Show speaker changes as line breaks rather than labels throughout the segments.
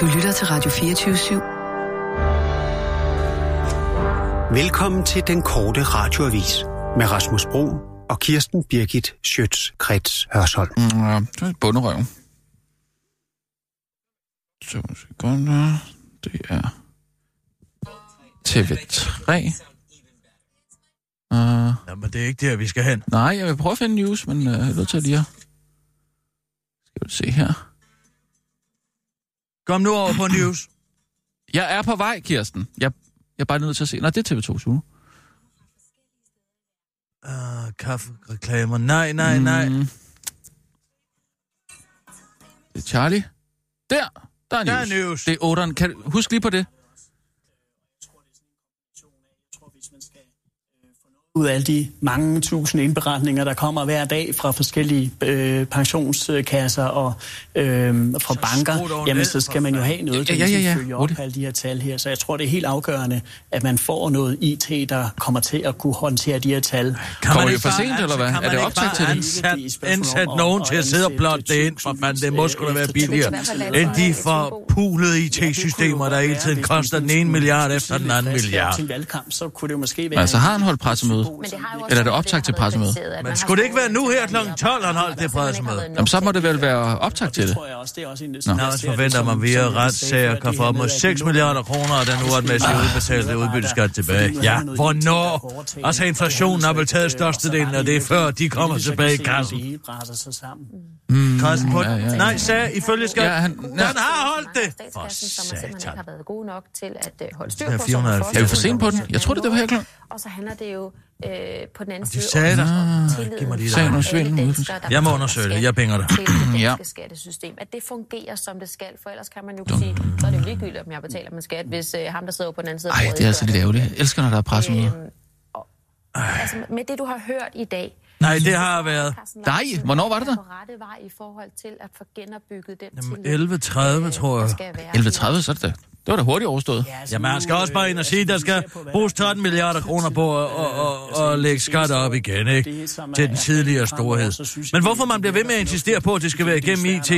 Du lytter til Radio 24 /7.
Velkommen til den korte radioavis med Rasmus Bro og Kirsten Birgit Schøtz-Krets Hørsholm.
Mm, ja, det er bunderøv. To sekunder. Det er TV3. Uh,
Jamen, det er ikke der, vi skal hen.
nej, jeg vil prøve at finde news, men uh, jeg er nødt til lige at... Skal vi se her.
Kom nu over på news.
Jeg er på vej, Kirsten. Jeg, jeg er bare nødt til at se. Nej, det er TV2 Zulu.
Uh, kaffereklamer. Nej, nej, nej.
Mm. Det er Charlie. Der, der er
Der
news.
er news.
Det er 8'eren. Kan du huske lige på det?
Ud af alle de mange tusind indberetninger, der kommer hver dag fra forskellige øh, pensionskasser og øh, fra banker,
skru dog
jamen så skal man jo have noget, der
Ja, ja, ja, ja.
følge op alle de her tal her. Så jeg tror, det er helt afgørende, at man får noget IT, der kommer til at kunne håndtere de her tal.
Kommer det
ikke
for sent, eller hvad?
Kan
Er
man
det
ikke
optag
bare
til det?
Ansat, nogen til at sidde og plotte det ind, for man, det må da være billigere, end de forpulede IT-systemer, der hele tiden koster den ene milliard efter den anden milliard.
Så kunne det måske være...
Altså, har han holdt pressemøde?
Men det har jo også
Eller er det optag til pressemøde?
Men skulle det ikke være nu her kl. 12, han holdt det pressemøde?
Jamen, så må det vel være optag til
det
det.
tror jeg også, det er også en...
Nå, så forventer man via retssager kan få op mod 6 milliarder kroner, og den uretmæssige udbetalte udbytteskat tilbage. Ja, hvornår? Altså, inflationen har vel taget størstedelen af det, før de kommer tilbage i kassen.
Det
Kassen på
Ja, ja, ja.
Nej, sagde ifølge skat.
Ja, han-
Den har holdt det! For
som
satan.
ikke har været gode nok til at øh, holde styr
Det er
på.
470.
Er vi for sent på den? Jeg tror, det var her klokken.
Og så handler det jo øh, på den anden
De
side
sagde
om
Ah,
tilliden
giv mig lige
der
Jeg må undersøge det. Jeg penge dig.
Til det danske
Ja.
skattesystem. At det fungerer, som det skal. For ellers kan man jo sige, så er det jo ligegyldigt, om jeg betaler min skat, hvis øh, ham, der sidder på den anden side af
Ej,
bordet,
det er altså lidt ærgerligt. Jeg elsker, når der er pressemøde.
Øhm, og- Altså, med det, du har hørt i dag,
Nej, det har været
Nej, hvornår var det
er
der?
på rette vej i forhold til at få genopbygget den
Jamen,
tillid,
11.30,
øh,
tror jeg.
der skal være.
11.30, så er det da. Det var da hurtigt overstået.
Jamen, han skal også bare ind og sige, at der skal bruges 13 milliarder kroner på at, at, at, at lægge skatter op igen, ikke? Til den tidligere storhed. Men hvorfor man bliver ved med at insistere på, at det skal være igennem IT,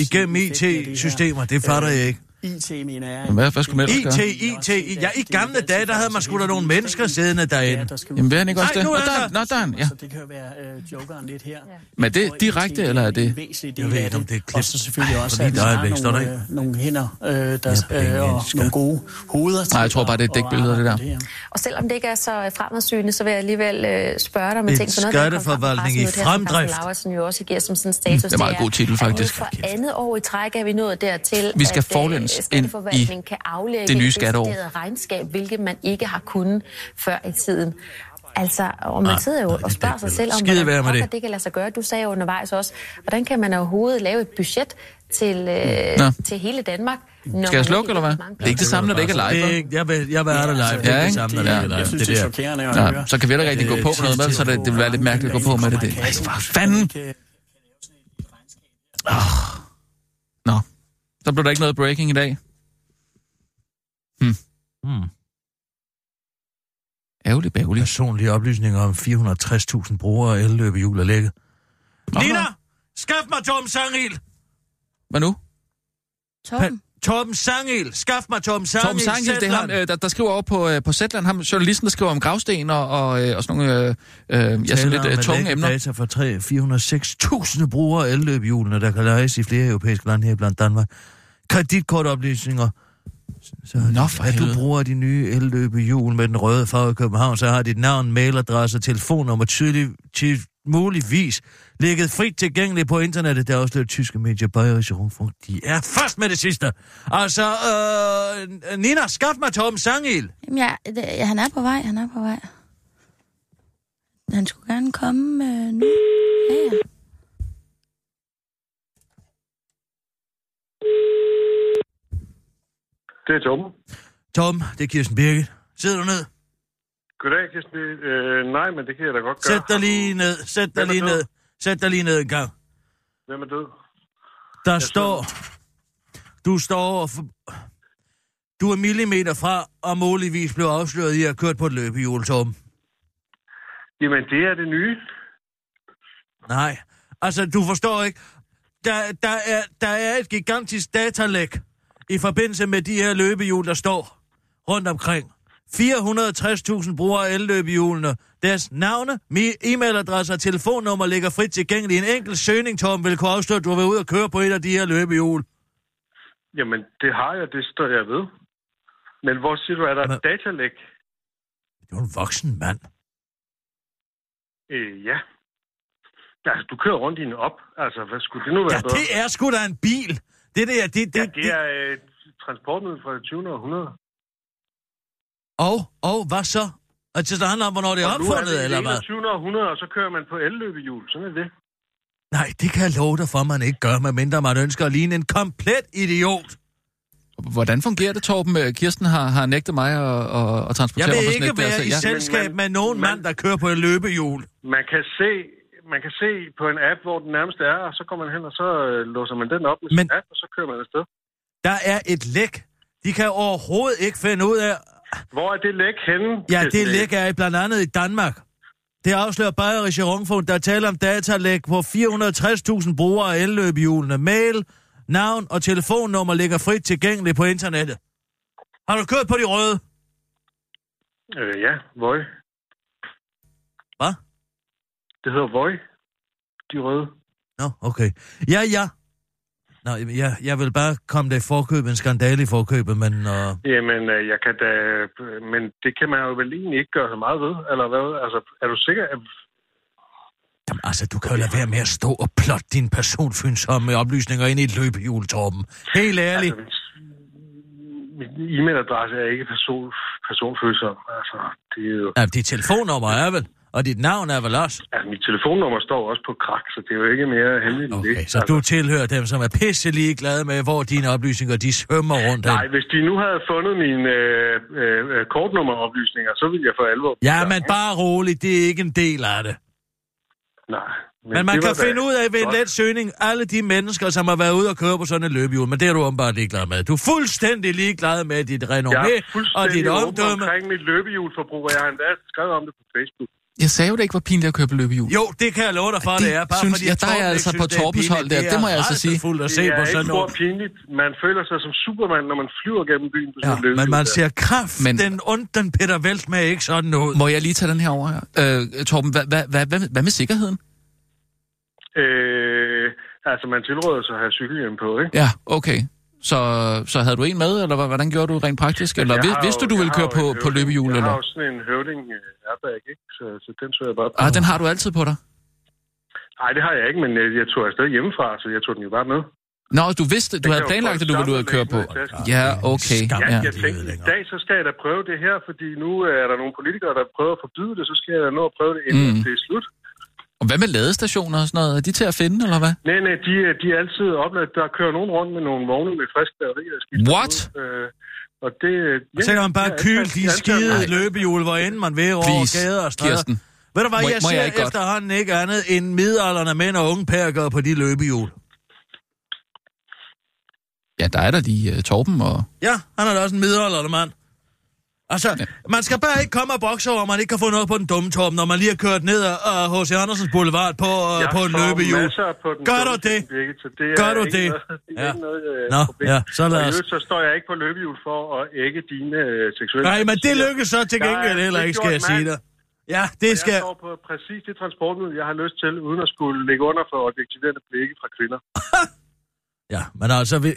igennem IT-systemer, det fatter jeg ikke.
IT, mener jeg.
Men hvad, hvad skulle man ellers
IT,
gøre?
IT, ja, i gamle dage, der havde man sgu da nogle mennesker siddende derinde.
Jamen, vil han ikke også
Nej,
det?
nu
Nå,
er
der, er
der-
han. Nå, der er han, ja.
Så det kan jo være øh, jokeren lidt her.
Men er det direkte, eller er det...
Jeg ved ikke, om det er klip.
Og så selvfølgelig også,
Ej,
at
der
nogle,
ikke?
øh, nogle hænder, øh, der, øh, og nogle gode hoveder.
Nej, jeg tror bare, det er dækbilleder, det der.
Og selvom det ikke er så fremadsynende, så vil jeg alligevel øh, spørge dig om en ting. For noget,
skatteforvaltning i fremdrift.
Lauritsen jo også giver som sådan en status.
Det er meget god titel, faktisk.
Nu for andet år i træk er vi nået dertil,
Vi skal forlæns
øh,
ind
skatteforvaltningen
i
kan aflægge
det nye
et
skatteår.
regnskab, hvilket man ikke har kunnet før i tiden. Altså, og man sidder jo
nej,
og
det
spørger
er
sig selv om,
skide være
hvordan
med det.
det kan lade sig gøre. Du sagde jo undervejs også, hvordan kan man overhovedet lave et budget til,
Nå.
øh, til hele Danmark? når
Skal jeg
man
slukke, eller hvad? Det er ikke det samme, når det ikke er
Det er
live.
ikke, jeg vil, jeg vil have det live. Det er
Ja,
det
ikke?
samme, når det ikke er live.
Jeg synes,
Det
det er
der.
chokerende at
Ja,
høre.
så kan vi ikke rigtig gå på med noget, vel? Så det, det vil være lidt mærkeligt at gå på med det. det. For fanden! Nå, så blev der ikke noget breaking i dag.
Hmm.
Ærgerlig, bærgerlig.
Personlige oplysninger om 460.000 brugere af elløbehjul er lækket. Nina! Skaf mig Torben Sangel!
Hvad nu?
Torben?
Torben Sangel! Skaf mig Torben Sangel!
Torben Sangel, det er ham, øh, der, der skriver over på, øh, på Zetland, ham journalisten, der skriver om gravsten og, og, øh, og sådan nogle øh, øh, ja, sådan lidt øh, tunge emner.
data fra 3 406.000 brugere af elløbehjulene, der kan lejes i flere europæiske lande her blandt Danmark. Kreditkortoplysninger. Så
Nå, for
at du bruger de nye elløbehjul med den røde farve i København, så har dit navn, mailadresse og telefonnummer tydeligt, ty, muligvis ligget frit tilgængeligt på internettet. Der er også lidt tyske medier, Bayerische Rundfunk. De er først med det sidste. Altså, øh, Nina, skaf mig Torben Sangel.
Jamen, ja, det, ja, han er på vej, han er på vej. Han skulle gerne komme øh, nu. Ja, ja.
Det er Torben.
Torben, det er Kirsten Birgit. Sidder du ned?
Goddag, Kirsten. Øh, nej, men det kan jeg da godt gøre.
Sæt dig lige ned. Sæt dig lige ned. Sæt dig lige ned en gang.
Hvem er død?
Der står... Du står og... For... Du er millimeter fra, og muligvis blev afsløret i at have kørt på et løbehjul, Torben.
Jamen, det er det nye.
Nej. Altså, du forstår ikke. Der, der, er, der er et gigantisk datalæk i forbindelse med de her løbehjul, der står rundt omkring. 460.000 brugere af elløbehjulene. Deres navne, mi- e-mailadresse og telefonnummer ligger frit tilgængeligt. En enkelt søgning, Torben, vil kunne afstå, at du har været ude og køre på et af de her løbehjul.
Jamen, det har jeg, det står jeg ved. Men hvor siger du, er der
Men-
datalæk?
Det er jo en voksen mand.
Øh, ja. Altså, du kører rundt i en op. Altså, hvad skulle det nu være
Ja,
bedre?
det er sgu da en bil. Det der, det, det,
Ja, det er øh, transportmiddel fra det 20. århundrede.
Og, og hvad så? Altså, det handler om, hvornår det er
Og
opfundet,
det
eller hvad?
21. århundrede, og så kører man på elløbehjul. Sådan er det.
Nej, det kan jeg love dig for, man ikke gør, medmindre man ønsker at ligne en komplet idiot.
Hvordan fungerer det, Torben? Øh, Kirsten har, har nægtet mig at, at, at transportere
Jeg vil
mig på
ikke være
der,
i
jeg,
selskab med nogen
men-
mand, der kører på et løbehjul.
Man kan se man kan se på en app, hvor den nærmeste er, og så går man hen, og så øh, låser man den op med sin
Men-
app, og så kører man afsted.
Der er et læk. De kan overhovedet ikke finde ud af...
Hvor er det læk henne?
Ja, det
Kirsten?
læk er i blandt andet i Danmark. Det afslører Bayerische Rundfunk, der taler om datalæk på 460.000 brugere af elløbehjulene. Mail, navn og telefonnummer ligger frit tilgængeligt på internettet. Har du kørt på de røde?
Øh, ja, Voi. Det hedder Voi. De røde.
Nå, okay. Ja, ja. Nå, jeg, jeg vil bare komme der i forkøbet, en skandale i forkøbet, men... Uh...
Jamen, øh, jeg kan da... Men det kan man jo vel egentlig ikke gøre så meget ved, eller hvad? Altså, er du sikker? At...
Jamen, altså, du kan jo lade være med at stå og plotte dine personfølsomme oplysninger ind i et løbehjul, Torben. Helt ærligt.
Altså, min e-mailadresse er ikke person, personfølsom. Altså, det er jo...
Ja, dit telefonnummer er vel, og dit navn er vel også.
Altså, mit telefonnummer står også på krak, så det er jo ikke mere hemmeligt end
Okay,
det.
så du tilhører dem, som er pisselig glade med, hvor dine oplysninger, de svømmer rundt hen.
Nej, hvis de nu havde fundet mine øh, øh, kortnummeroplysninger, så ville jeg for alvor...
Ja, men bare roligt, det er ikke en del af det.
Nej.
Men man
det
kan finde ud af ved en let søgning alle de mennesker, som har været ude og køre på sådan et løbehjul, men det er du åbenbart ligeglad med. Du er fuldstændig ligeglad med dit
Jeg
renommé
er
og
fuldstændig
dit omdømme.
omkring mit løbehjulforbrug, og jeg har endda skrevet om det på Facebook.
Jeg sagde jo, det ikke var pinligt at køre på løbehjul.
Jo, det kan jeg love dig for,
Det
det, er. Bare
synes
fordi
jeg- der er jeg altså
ikke
på
det er
Torbens hold
pinligt.
der. Det må jeg altså sige.
fuldt at se
det
på
er
sådan
ikke
noget.
pinligt. Man føler sig som Superman, når man flyver gennem byen på sådan
Ja,
løbehjul.
men man ser kraft,
Men-
den ondt, den Peter Velt med ikke sådan ud.
Må jeg lige tage den her over her? Øh, Torben, hvad, hvad, hvad, hvad, med- hvad med sikkerheden?
Øh, altså, man tilråder sig at have cykelhjelm på, ikke?
Ja, okay. Så, så havde du en med, eller hvad- hvordan gjorde du rent praktisk? Eller
Jeg
vidste
jo-
du, du ville køre på, på løbehjul?
Jeg
Eller?
har jo sådan en høvding uh, airbag, ikke? Så, så den tog jeg bare på.
Ah, den har du altid på dig?
Nej, det har jeg ikke, men jeg, jeg tog afsted hjemmefra, så jeg tog den jo bare med.
Nå, du vidste, du havde planlagt, at du ville ud og køre på. Ja, okay.
Skam.
Ja, jeg tænkte, i dag så skal jeg da prøve det her, fordi nu er der nogle politikere, der prøver at forbyde det, så skal jeg da nå at prøve det, inden
mm.
det er slut.
Og hvad med ladestationer og sådan noget? Er de til at finde, eller hvad?
Nej, nej, de, er- de er altid opladt. Der kører nogen rundt med nogle vogne med frisk batteri. og skifter
What?
ud. Øh, og det... Ja,
Så kan man bare
antager-
de skide løbehjul, hvor end man vil over
Please,
gader og stræder.
Kirsten.
Ved du hvad,
Må-
jeg
må
ser
jeg ikke godt?
efterhånden ikke andet end midalderne mænd og unge pærker på de løbehjul.
Ja, der er der lige uh, Torben og...
Ja, han er da også en midaldrende mand. Altså, man skal bare ikke komme og bokse over, man ikke kan få noget på den dumme torben, når man lige har kørt ned af H.C. Andersens Boulevard på, uh,
Jeg
på en løbehjul.
masser på den
Gør du det?
Birgit, så det er
Gør du
ikke
det?
Noget, det er
Ja.
ikke noget øh,
Nå,
problem.
ja, så lad os-
så står jeg ikke på løbehjul for at ægge dine øh, seksuelle...
Nej, men det lykkes så til
Jeg
gengæld heller ikke, skal jeg sige dig. Ja, det
Jeg
skal...
står på præcis det transportmiddel, jeg har lyst til, uden at skulle ligge under for objektiverende blikke fra kvinder.
Ja, men altså... Vi...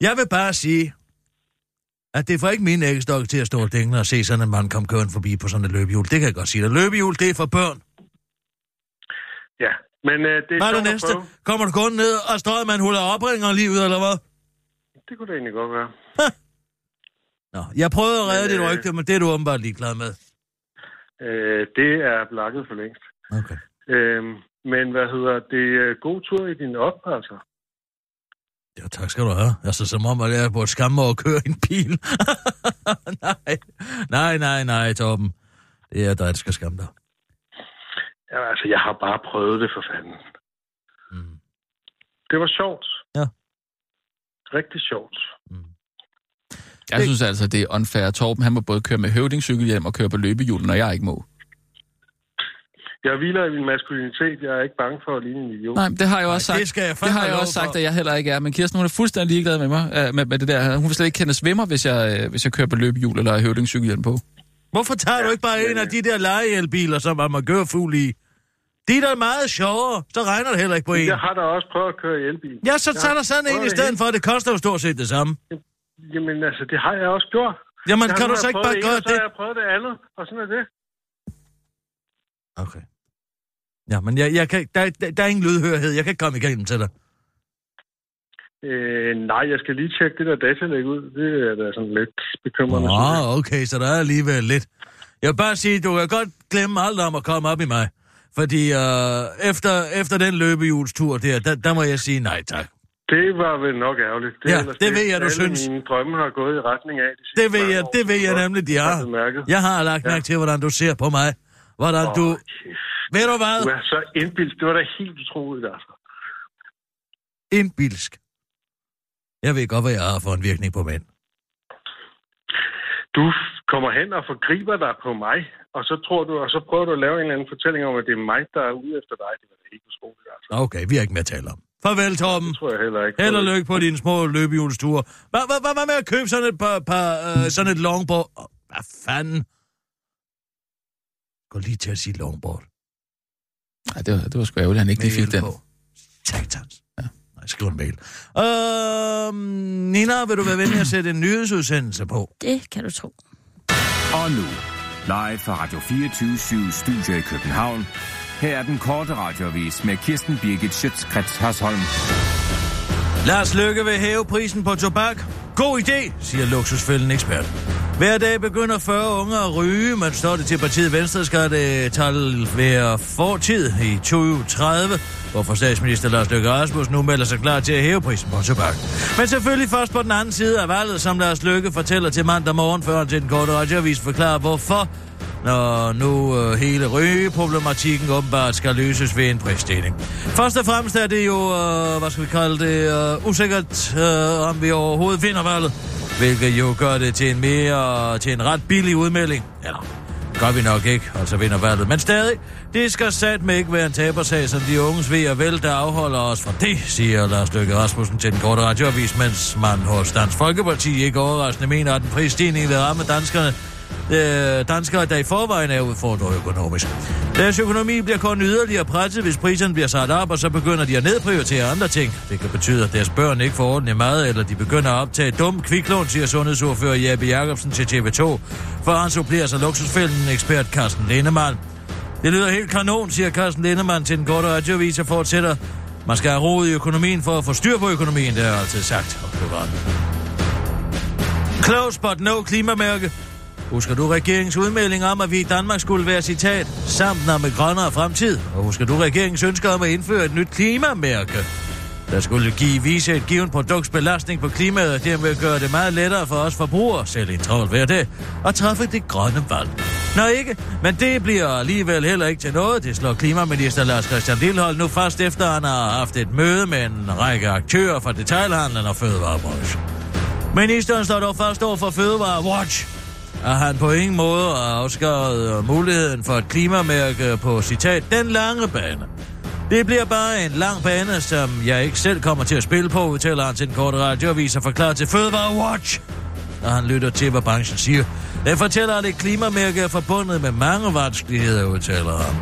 Jeg vil bare sige, at det får ikke min æggestok til at stå og dængle og se sådan en mand komme kørende forbi på sådan et løbehjul. Det kan jeg godt sige dig. Løbehjul, det er for børn.
Ja, men øh, det er
Hvad er det
at
næste? Kommer du kun ned og strøget med en huller opringer lige ud, eller hvad?
Det kunne det egentlig godt være.
Nå, jeg prøvede at redde
Men,
dit
øh,
rygte, men det er du åbenbart ligeglad med.
Øh, det er blakket for længst.
Okay.
Øhm, men hvad hedder det? øh, God tur i din op, altså.
Ja, tak skal du have. Altså, som om, at jeg er på et skamme over at køre i en bil. nej, nej, nej, nej, Torben. Det er dig, der skal skamme dig.
Ja, altså, jeg har bare prøvet det for fanden.
Mm.
Det var sjovt.
Ja.
Rigtig sjovt.
Jeg synes altså, det er unfair. Torben, han må både køre med høvdingscykelhjelm og køre på løbehjul, når jeg ikke må.
Jeg hviler i min maskulinitet. Jeg er ikke bange for at ligne en idiot.
Nej, det har jeg også
Nej,
sagt.
det skal jeg
det har jeg også sagt,
for.
at jeg heller ikke er. Men Kirsten, hun er fuldstændig ligeglad med mig, øh, med, med det der. Hun vil slet ikke kende svimmer, hvis jeg, øh, hvis jeg kører på løbehjul eller høvdingscykelhjelm på.
Hvorfor tager du ikke bare en af de der lejeelbiler, som fuld i? De er da meget sjovere, så regner det heller ikke på en.
Jeg har da også prøvet at køre i elbil.
Ja, så tager der sådan en i
det
stedet for, det koster jo stort set det samme.
Jamen altså, det har jeg også gjort.
Jamen,
Jeg
kan du så ikke
prøvet
bare gøre
og Så
det?
har jeg prøvet det andet, og sådan er det.
Okay. Ja, men jeg, jeg kan, der, der, der er ingen lydhørhed. Jeg kan ikke komme igennem til dig.
Øh, nej, jeg skal lige tjekke det der datalæg ud. Det er da sådan lidt bekymrende.
Åh, okay, så der er alligevel lidt. Jeg vil bare sige, du kan godt glemme alt om at komme op i mig. Fordi øh, efter, efter den løbehjulstur der, der, der må jeg sige nej tak.
Det var vel nok ærgerligt. Det,
Ja, det ved jeg, du
alle
synes.
mine drømme har gået i retning af. De
Det ved jeg,
år.
det ved jeg nemlig, de
har du.
Jeg har lagt
Ja.
mærke til, hvordan du ser på mig. Hvordan du...
Åh, kæft.
Ved du hvad?
Du er så indbildt. Det var da helt utroligt, altså.
Indbilsk. Jeg ved godt, hvad jeg har for en virkning på mænd.
Du kommer hen og forgriber dig på mig, og så tror du, og så prøver du at lave en eller anden fortælling om, at det er mig, der er ude efter dig. Det var da helt utroligt, altså.
Okay, vi har ikke mere at tale om. Farvel, Torben.
Det tror jeg heller ikke.
Held og lykke på dine små løbehjulsture. Hvad, hvad, hvad, hvad med at købe sådan et par, par øh, sådan et longboard? Hvad fanden? Gå lige til at sige longboard.
Nej, det var, det var sgu ærgerligt, han ikke lige fik den.
på. Satans. Ja. Nej, skriv en mail. Øh, Nina, vil du være venlig at sætte en nyhedsudsendelse på?
Det kan du tro.
Og nu, live fra Radio 24 Studio i København. Her er den korte radiovis med Kirsten Birgit Schøtzgrads Hasholm.
Lars Løkke vil hæve prisen på tobak. God idé, siger luksusfælden ekspert. Hver dag begynder 40 unge at ryge, men står det til partiet Venstre, skal det tal være fortid i 2030, hvorfor statsminister Lars Løkke Rasmussen nu melder sig klar til at hæve prisen på tobak. Men selvfølgelig først på den anden side af valget, som Lars Løkke fortæller til mandag morgen, før han til den korte radioavis forklarer, hvorfor når nu øh, hele rygeproblematikken åbenbart skal løses ved en prisstilling. Først og fremmest er det jo, øh, hvad skal vi kalde det, øh, usikkert, øh, om vi overhovedet vinder valget, hvilket jo gør det til en mere, til en ret billig udmelding. Eller, gør vi nok ikke, altså vinder valget. Men stadig, det skal satme ikke være en tabersag, som de unges ved og vel, der afholder os fra det, siger Lars Løkke Rasmussen til den korte radioavis, mens man hos Dansk Folkeparti ikke overraskende mener, at den prisstigning vil ramme danskerne øh, danskere, der i forvejen er udfordret økonomisk. Deres økonomi bliver kun yderligere presset, hvis priserne bliver sat op, og så begynder de at nedprioritere andre ting. Det kan betyde, at deres børn ikke får ordentlig mad, eller de begynder at optage dum kviklån, siger sundhedsordfører Jeppe Jacobsen til TV2. For han supplerer sig luksusfælden ekspert Carsten Lindemann. Det lyder helt kanon, siger Carsten Lindemann til den korte radioavis og fortsætter. Man skal have roet i økonomien for at få styr på økonomien, det har jeg altid sagt. Og det var. Close but no klimamærke. Husker du regeringens udmelding om, at vi i Danmark skulle være citat, sammen med grønnere fremtid? Og husker du regeringens ønske om at indføre et nyt klimamærke? Der skulle give vise et givet produkts belastning på klimaet, og dermed gøre det meget lettere for os forbrugere, selv i en travlt hverdag, at træffe det grønne valg. Nå ikke, men det bliver alligevel heller ikke til noget, det slår klimaminister Lars Christian Lillehold nu fast efter, han har haft et møde med en række aktører fra detailhandlen og fødevarebranchen. Ministeren står dog fast over for Fødevare Watch, at han på ingen måde har afskåret øh, muligheden for et klimamærke på citat den lange bane. Det bliver bare en lang bane, som jeg ikke selv kommer til at spille på, udtaler han til den korte radioavis og forklarer til Fødevare Watch, når han lytter til, hvad branchen siger. Den fortæller, at et klimamærke er forbundet med mange vanskeligheder, udtaler han.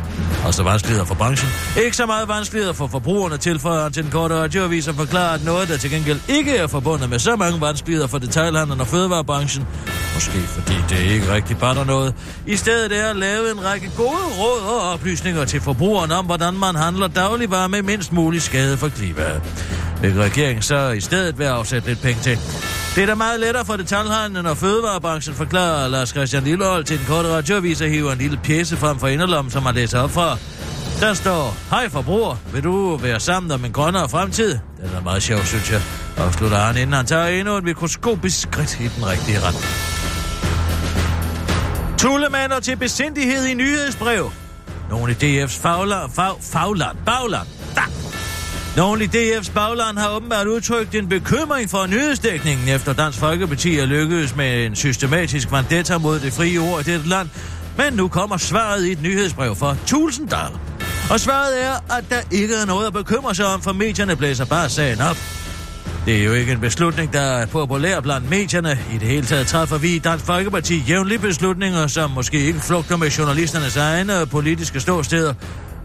Altså vanskeligheder for branchen. Ikke så meget vanskeligheder for forbrugerne, tilføjer han til den korte radioavis og forklarer, at noget, der til gengæld ikke er forbundet med så mange vanskeligheder for detailhandlen og fødevarebranchen, måske fordi det ikke rigtig batter noget, i stedet er at lave en række gode råd og oplysninger til forbrugerne om, hvordan man handler dagligvarer med mindst mulig skade for klimaet. Hvilket regeringen så i stedet vil afsætte lidt penge til. Det er da meget lettere for detaljhandlen og fødevarebranchen, forklarer Lars Christian Lillehold til den korte radioavis og hiver en lille pjæse frem for inderlommen, som han læser op fra. Der står, hej forbruger, vil du være sammen om en grønnere fremtid? Den er meget sjov, synes jeg. Afslutter han, inden han tager endnu et mikroskopisk skridt i den rigtige retning. Tullemander til besindighed i nyhedsbrev. Nogle i DF's fagland, fag, fagland, bagland. Da. Nogle i DF's bagland har åbenbart udtrykt en bekymring for nyhedsdækningen, efter Dansk Folkeparti er lykkedes med en systematisk vendetta mod det frie ord i dette land, Men nu kommer svaret i et nyhedsbrev fra Tulsendal. Og svaret er, at der ikke er noget at bekymre sig om, for medierne blæser bare sagen op. Det er jo ikke en beslutning, der er populær blandt medierne. I det hele taget træffer vi i Dansk Folkeparti jævnlige beslutninger, som måske ikke flugter med journalisternes egne politiske ståsteder.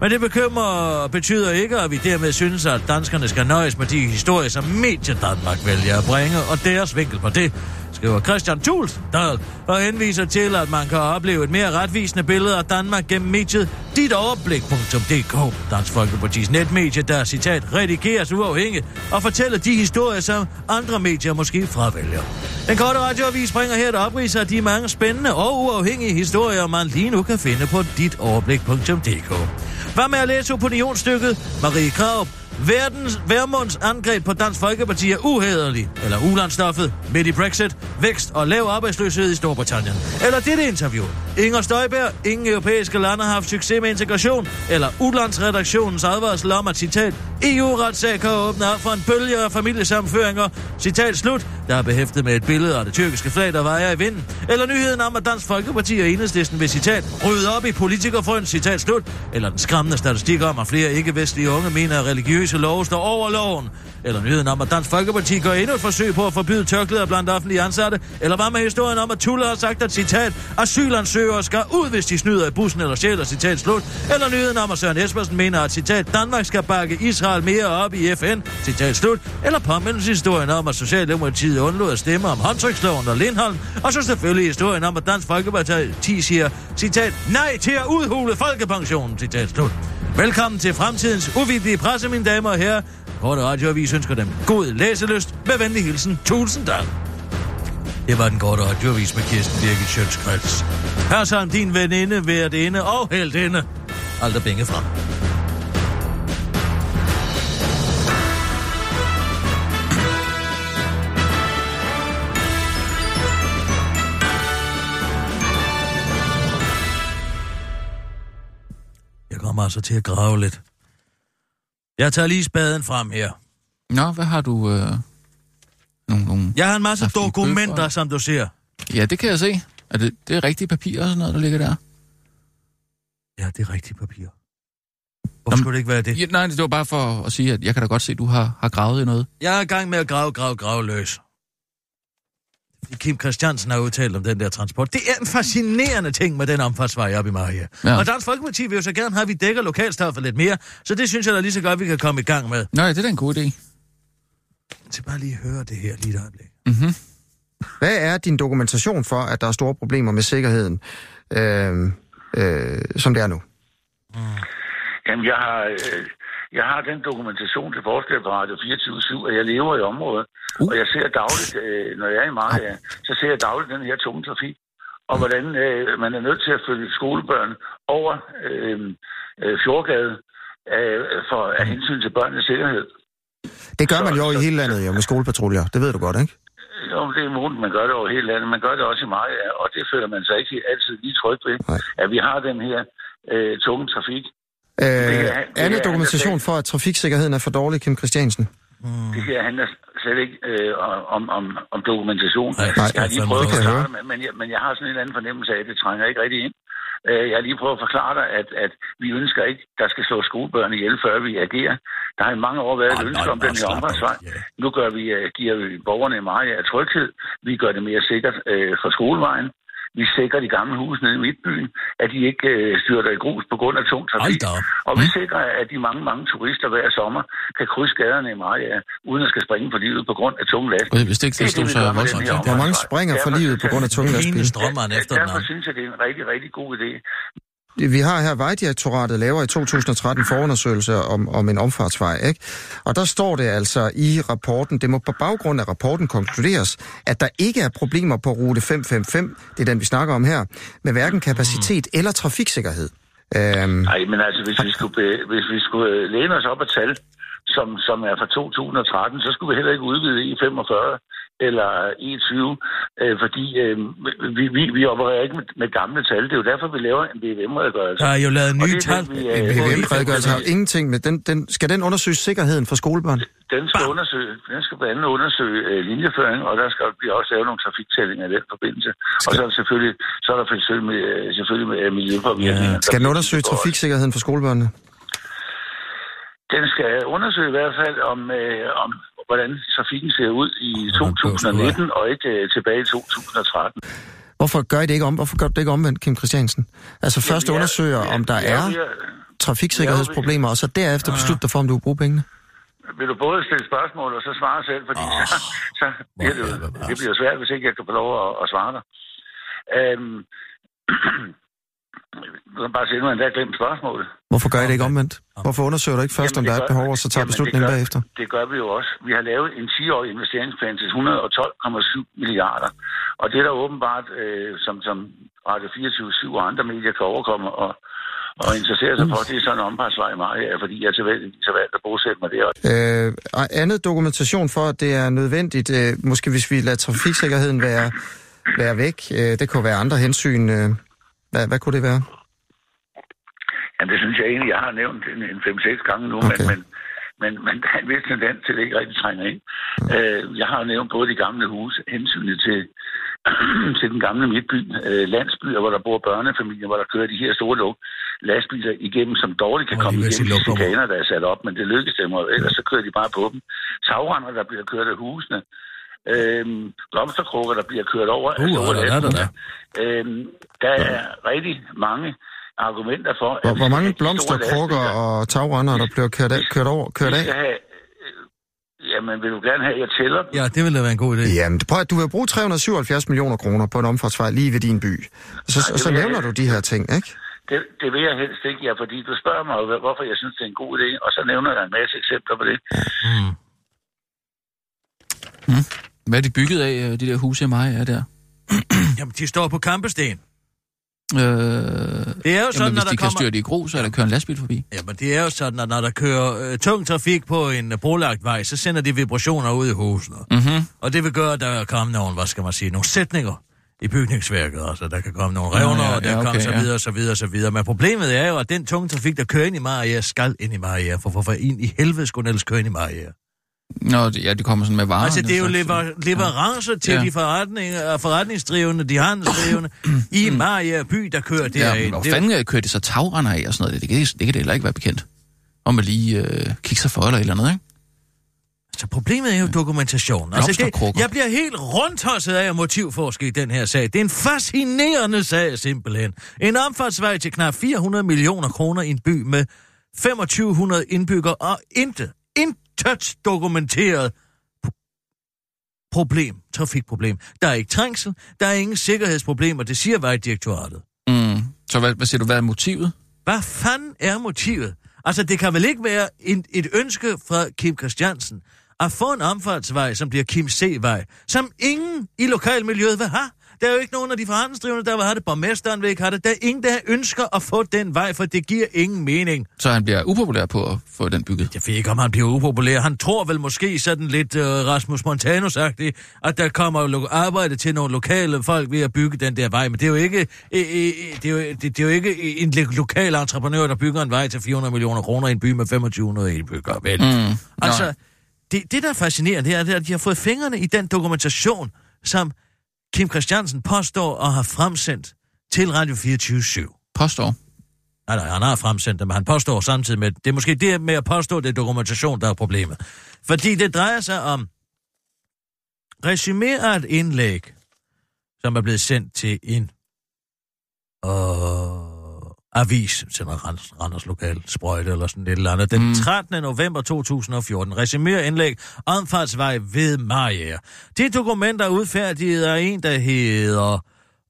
Men det bekymrer betyder ikke, at vi dermed synes, at danskerne skal nøjes med de historier, som Medie Danmark vælger at bringe, og deres vinkel på det, skriver Christian Tulsendal, og henviser til, at man kan opleve et mere retvisende billede af Danmark gennem mediet ditoverblik.dk, Dansk Folkepartis netmedie, der, citat, redigeres uafhængigt og fortæller de historier, som andre medier måske fravælger. Den korte radioavis bringer her et opriser af de mange spændende og uafhængige historier, man lige nu kan finde på ditoverblik.dk. Hvad med at læse opinionsstykket? Marie Kraup, Verdens Værmunds angreb på Dansk Folkeparti er uhederlig. Eller ulandstoffet, midt i Brexit, vækst og lav arbejdsløshed i Storbritannien. Eller dette interview. Inger Støjberg, ingen europæiske lande har haft succes med integration. Eller Udlandsredaktionens advarsel om, at citat, EU-retssag kan åbne op for en bølge af familiesamføringer. Citat slut, der er behæftet med et billede af det tyrkiske flag, der vejer i vinden. Eller nyheden om, at Dansk Folkeparti og Enhedslisten vil citat, rydde op i politikerfrøn, citat slut. Eller den skræmmende statistik om, at flere ikke-vestlige unge mener, at religiøse love står over loven. Eller nyheden om, at Dansk Folkeparti gør endnu et forsøg på at forbyde tørklæder blandt offentlige ansatte. Eller hvad med historien om, at Tulle har sagt, at citat, asylansøgere skal ud, hvis de snyder i bussen eller sjæler, citat slut. Eller nyheden om, at Søren Espersen mener, at citat, Danmark skal bakke Israel mere op i FN, citat slut. Eller påmindelseshistorien om, at Socialdemokratiet undlod at stemme om håndtryksloven og Lindholm. Og så selvfølgelig historien om, at Dansk Folkeparti siger, citat, nej til at udhule folkepensionen, citat slut. Velkommen til fremtidens uvildige presse, mine damer og herrer. Korte radioavis ønsker dem god læselyst. Med venlig hilsen, Tulsendal. Det var den korte radioavis med Kirsten Birgit Sjøtskrets. Her så din veninde, værtinde og heldinde. Aldrig penge frem. Kommer altså til at grave lidt. Jeg tager lige spaden frem her.
Nå, hvad har du... Øh, nogle, nogle
Jeg har en masse dokumenter,
bøffer?
som du ser.
Ja, det kan jeg se. Er det, det er rigtige papirer og sådan noget, der ligger der?
Ja, det er rigtigt papir. Hvorfor skulle det ikke være det?
Ja, nej, det var bare for at sige, at jeg kan da godt se, at du har, har gravet i noget.
Jeg er i gang med at grave, grave, grave løs. Kim Christiansen har udtalt om den der transport. Det er en fascinerende ting med den omfartsvej op i Maria.
Ja.
Og Dansk Folkeparti vil jo så gerne have, at vi dækker lokalstoffet lidt mere. Så det synes jeg da lige så godt, vi kan komme i gang med.
Nå, ja, det er da en god idé.
Så bare lige høre det her lige et øjeblik.
Mm-hmm.
Hvad er din dokumentation for, at der er store problemer med sikkerheden, øh, øh, som det er nu?
Jamen, jeg har, øh, jeg har den dokumentation til forskel på Radio 24 at jeg lever i området, uh. og jeg ser dagligt, øh, når jeg er i Maria, så ser jeg dagligt den her tunge trafik, og hvordan øh, man er nødt til at følge skolebørn over øh, øh, Fjordgade øh, for af hensyn til børnenes sikkerhed.
Det gør man jo i hele landet jo med skolepatruljer. Det ved du godt, ikke?
Jo, det er muligt, man gør det over hele landet. Man gør det også i Maria, og det føler man sig ikke altid lige tryg ved,
Nej.
at vi har den her øh, tunge trafik.
Øh,
er- det
dokumentation for, at trafiksikkerheden er for dårlig, Kim Christiansen.
Det her handler slet ikke øh, om, om, om dokumentation.
Nej,
Nej,
jeg har lige prøvet at
det
forklare dig, men, jeg, men jeg har sådan en eller anden fornemmelse af, at det trænger ikke rigtig ind. Øh, Jeg har lige prøvet at forklare dig, at, at vi ønsker ikke, der skal slå skolebørn ihjel, før vi agerer. Der har i mange år været et ønske om den her
af, ja.
Nu gør vi, øh, giver vi borgerne i Maria tryghed. Vi gør det mere sikkert øh, for skolevejen. Vi sikrer de gamle huse nede i Midtbyen, at de ikke øh, styrter i grus på grund af tung trafik. Og vi sikrer, at de mange, mange turister hver sommer kan krydse gaderne i Maria, uden at skal springe for livet på grund af tung last.
Gud, hvis det ikke
Det
det
er det,
så voldsomt.
Der er mange springer for livet på grund af tunge
Hele
lastbiler.
Derfor synes jeg, det er en rigtig, rigtig god idé.
Vi har her Vejdirektoratet laver i 2013 forundersøgelse om, om en omfartsvej, ikke? Og der står det altså i rapporten, det må på baggrund af rapporten konkluderes, at der ikke er problemer på rute 555, det er den, vi snakker om her, med hverken kapacitet eller trafiksikkerhed. Øhm,
Nej, men altså, hvis vi skulle, be, hvis vi skulle øh, læne os op af tal, som, som er fra 2013, så skulle vi heller ikke udvide E45 eller E20, øh, fordi øh, vi, vi, vi opererer ikke med, med gamle tal. Det er jo derfor, vi laver en BVM-redegørelse.
Der er jo lavet nye
det
tal.
den, vi,
En
øh,
BVM-redegørelse har ingenting med... Den, den, skal den undersøge sikkerheden for skolebørn?
Den skal undersøge, den skal blandt andet undersøge øh, linjeføring, og der skal blive også lave nogle trafiktællinger i den forbindelse. Og så er der selvfølgelig, så er der selvfølgelig med, øh, selvfølgelig med øh, miljøpåvirkninger.
Skal den undersøge trafiksikkerheden for skolebørnene?
Den skal undersøge i hvert fald om, øh, om hvordan trafikken ser ud i 2019 og ikke øh, tilbage i 2013.
Hvorfor gør I det ikke om? Hvorfor gør det ikke omvendt, Kim Christiansen? Altså først
er-
undersøger, om der
Ja,
er
er-
trafiksikkerhedsproblemer, og så derefter beslutte dig for, om du vil bruge pengene?
Vil du både stille spørgsmål og så svare selv, fordi oh, så, så bliver det, det bliver svært, hvis ikke jeg kan få lov at, at svare dig. Øhm, du kan bare sige, nu har jeg endda glemt spørgsmålet.
Hvorfor gør I det ikke omvendt? Hvorfor undersøger du ikke først, om
Jamen,
der er et behov, og så tager
jamen,
beslutningen
det gør,
bagefter?
Det gør vi jo også. Vi har lavet en 10-årig investeringsplan til 112,7 milliarder. Og det er der åbenbart, øh, som, som Radio 24 og andre medier kan overkomme og, og interessere sig for, det er sådan en omfartsvej i Maria, fordi jeg tilfældigvis har valgt at bosætte mig der.
Øh, og andet dokumentation for, at det er nødvendigt, øh, måske hvis vi lader trafiksikkerheden være, være væk, øh, det kunne være andre hensyn. Øh, hvad, hvad kunne det være?
Jamen, det synes jeg egentlig, jeg har nævnt en, en 5-6 gange nu, okay. men, men, men, men der er en vis tendens til, at det ikke rigtig trænger ind. Øh, jeg har nævnt både de gamle huse, hensynet til, til den gamle midtby, øh, landsbyer, hvor der bor børnefamilier, hvor der kører de her store luk lastbiler igennem, som dårligt kan
Åh,
komme igennem de chikaner, der er sat op, men det lykkes dem, og ellers så kører de bare på dem. Tagrender, der bliver kørt af husene. Øhm, blomsterkrukker, der bliver kørt over.
Uh,
store
der er der
lastbiler.
da.
Øhm, der er rigtig mange argumenter for...
Hvor, hvor mange
have de store
blomster, krukker
lastbiler.
og tagrender, der bliver kørt, af, kørt over? Kørt af?
have... øh, Jamen, vil du gerne have, at jeg tæller dem?
Ja, det ville da være en god idé.
Jamen, prøv, at- du vil bruge 377 millioner kroner på en omfartsvej lige ved din by. Så,
Nej,
så
vil jeg
nævner du de her ting, ikke?
Det, det vil jeg helst ikke, ja, fordi du spørger mig, hvorfor jeg synes, det er en god idé, og så nævner jeg en masse eksempler på det.
Mm.
Hvad er de bygget af, øh, de der huse i mig er der?
Jamen, de står på kampesten.
Øh,
Det er jo
jamen,
sådan,
hvis
når
de
der
kan
kommer...
styre det i grus, så er der kører en lastbil forbi.
Jamen, det er jo sådan, at når der kører øh, tung trafik på en øh, brolagt vej, så sender de vibrationer ud i husene.
Mm-hmm.
Og det vil gøre, at der kan komme nogle, hvad skal man sige, nogle sætninger i bygningsværket. Altså, der kan komme nogle revner,
Ja, ja,
og der
ja, okay,
så
ja.
videre, så videre, så videre. Men problemet er jo, at den tunge trafik, der kører ind i Maria, skal ind i Maria. For hvorfor ind i helvede skulle den ellers køre ind i Maria?
Nå, det- ja, det kommer sådan med varer.
Altså, det er jo lever, leverancer til
Ja.
de forretning, øh, forretningsdrivende, de handelsdrivende i Maria by, der kører
Mm. Ja, men hvor
Det-
fanden øh, kører det så tagrender af og sådan noget? Det kan det, det, kan det heller ikke være bekendt. Om man lige øh, kigger sig for eller eller andet, ikke?
Så problemet er jo dokumentationen. Altså, det, jeg bliver helt rundtosset af at motivforske i den her sag. Det er en fascinerende sag, simpelthen. En omfartsvej til knap 400 millioner kroner i en by med 2500 indbyggere og intet, intet dokumenteret problem, trafikproblem. Der er ikke trængsel, der er ingen sikkerhedsproblemer, det siger vejdirektoratet.
Mm. Så hvad, hvad siger du, hvad er motivet?
Hvad fanden er motivet? Altså, det kan vel ikke være en, et ønske fra Kim Christiansen at få en omfartsvej, som bliver Kim C-vej, som ingen i lokalmiljøet vil have. Der er jo ikke nogen af de forhandlingsdrivende, der have det. Borgmesteren vil ikke have det. Der er ingen, der ønsker at få den vej, for det giver ingen mening.
Så han bliver upopulær på at få den bygget.
Jeg ved ikke, om han bliver upopulær. Han tror vel måske sådan lidt uh, Rasmus Montanus-agtigt, at der kommer lo- arbejde til nogle lokale folk ved at bygge den der vej. Men det er jo ikke, øh, øh, det er jo, det, det er jo ikke en lo- lokal entreprenør, der bygger en vej til 400 millioner kroner i en by med 2500 indbyggere. Vel?
Mm.
Altså,
Nej.
det, det, der er fascinerende, er, det er, at de har fået fingrene i den dokumentation, som Kim Christiansen påstår at have fremsendt til Radio 24
Påstår.
Nej, nej, han har fremsendt det, men han påstår samtidig med, det er måske det med at påstå, det er dokumentation, der er problemet. Fordi det drejer sig om resumeret indlæg, som er blevet sendt til en øh, avis, til noget Randers, Randers Lokal Sprøjte eller sådan et eller andet, den
Mm.
13. november 2014. Resumeret indlæg omfartsvej ved Marier. Det dokument er udfærdiget af en, der hedder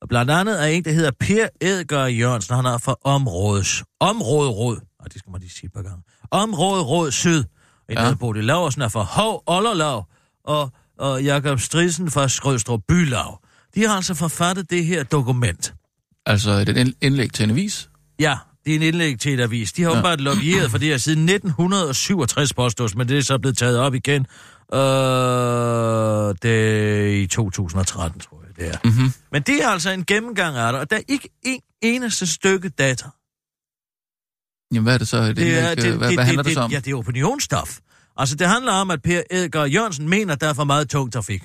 Blandt andet af en, der hedder Per Edgar Jørgensen. Han er fra områdes. Områderåd. Og det skal man lige sige et par gange. Områderåd Syd. En
Ja.
Bodil Laversen er fra Hov Ollerlav. Og, og Jakob Stridsen fra Skrødstrup Bylav. De har altså forfattet det her dokument.
Altså et ind- indlæg til en avis.
Ja, det er en indlæg til et avis. De har
Ja.
åbenbart lobbyeret for det her siden 1967 påstås, men det er så blevet taget op igen Øh, det er i 2013, tror jeg, det er.
Mm-hmm.
Men det er altså en gennemgang af det, og der er ikke en eneste stykke data.
Jamen, hvad er det så? Det, det, er, det, hvad, det, hvad handler det, det, det om?
Ja, det er opinionsstof. Altså, det handler om, at Per Edgar Jørgensen mener, at der er for meget tung trafik.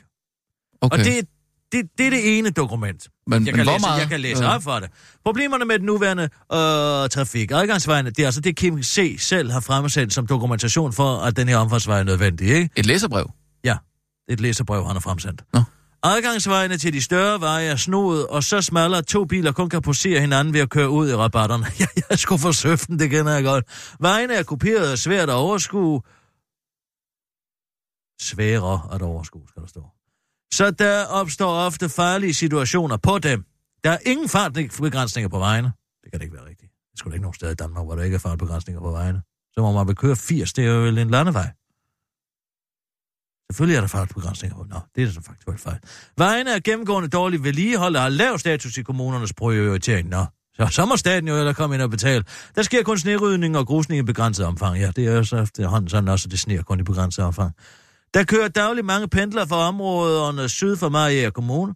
Okay.
Og det, det, det er det ene dokument.
Men,
jeg,
men
kan læse,
meget?
jeg kan læse op for det. Problemerne med den nuværende øh, trafik, adgangsvejene, det er altså det, Kim C. selv har fremsendt som dokumentation for, at den her omfartsvej er nødvendig, ikke?
Et læserbrev?
Ja, et læserbrev, han har fremsendt.
Nå.
Adgangsvejene til de større veje er snoet, og så smaller at to biler kun kan posere hinanden ved at køre ud i rabatterne. Ja, jeg skulle for søften, det kender jeg godt. Vejene er kuperet og svært at overskue. Sværere at overskue, skal der stå. Så der opstår ofte farlige situationer på dem. Der er ingen fartbegrænsninger på vejene. Det kan det ikke være rigtigt. Det skulle ikke nogen sted i Danmark, hvor der ikke er fartbegrænsninger på vejene. Så må man vel køre 80, det er jo vel en landevej. Selvfølgelig er der fartbegrænsninger på. Nå, det er så så faktuelt fejl. Vejene er gennemgående dårligt vedligeholdt og har lav status i kommunernes prioritering. Nå, så, så må staten jo eller komme ind og betale. Der sker kun snerydning og grusning i begrænset omfang. Ja, det er jo så efterhånden sådan også, at det sner kun i begrænset omfang. Der kører dagligt mange pendler fra områderne syd for Mariager Kommune.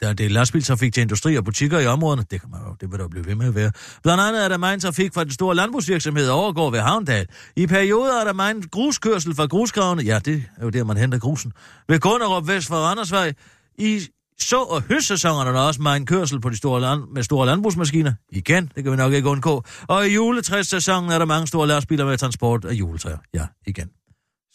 Der er det lastbiltrafik til industri og butikker i områderne. Det kan man jo, det vil der jo blive ved med at være. Blandt andet er der meget trafik fra den store landbrugsvirksomhed overgår ved Havndal. I perioder er der meget gruskørsel fra grusgravene. Ja, det er jo der, man henter grusen. Ved Gunnerup Vest for Randersvej. I så- og høstsæsonerne er der også meget kørsel på de store land, med store landbrugsmaskiner. Igen, det kan vi nok ikke undgå. Og i juletræssæsonen er der mange store lastbiler med transport af juletræer. Ja, igen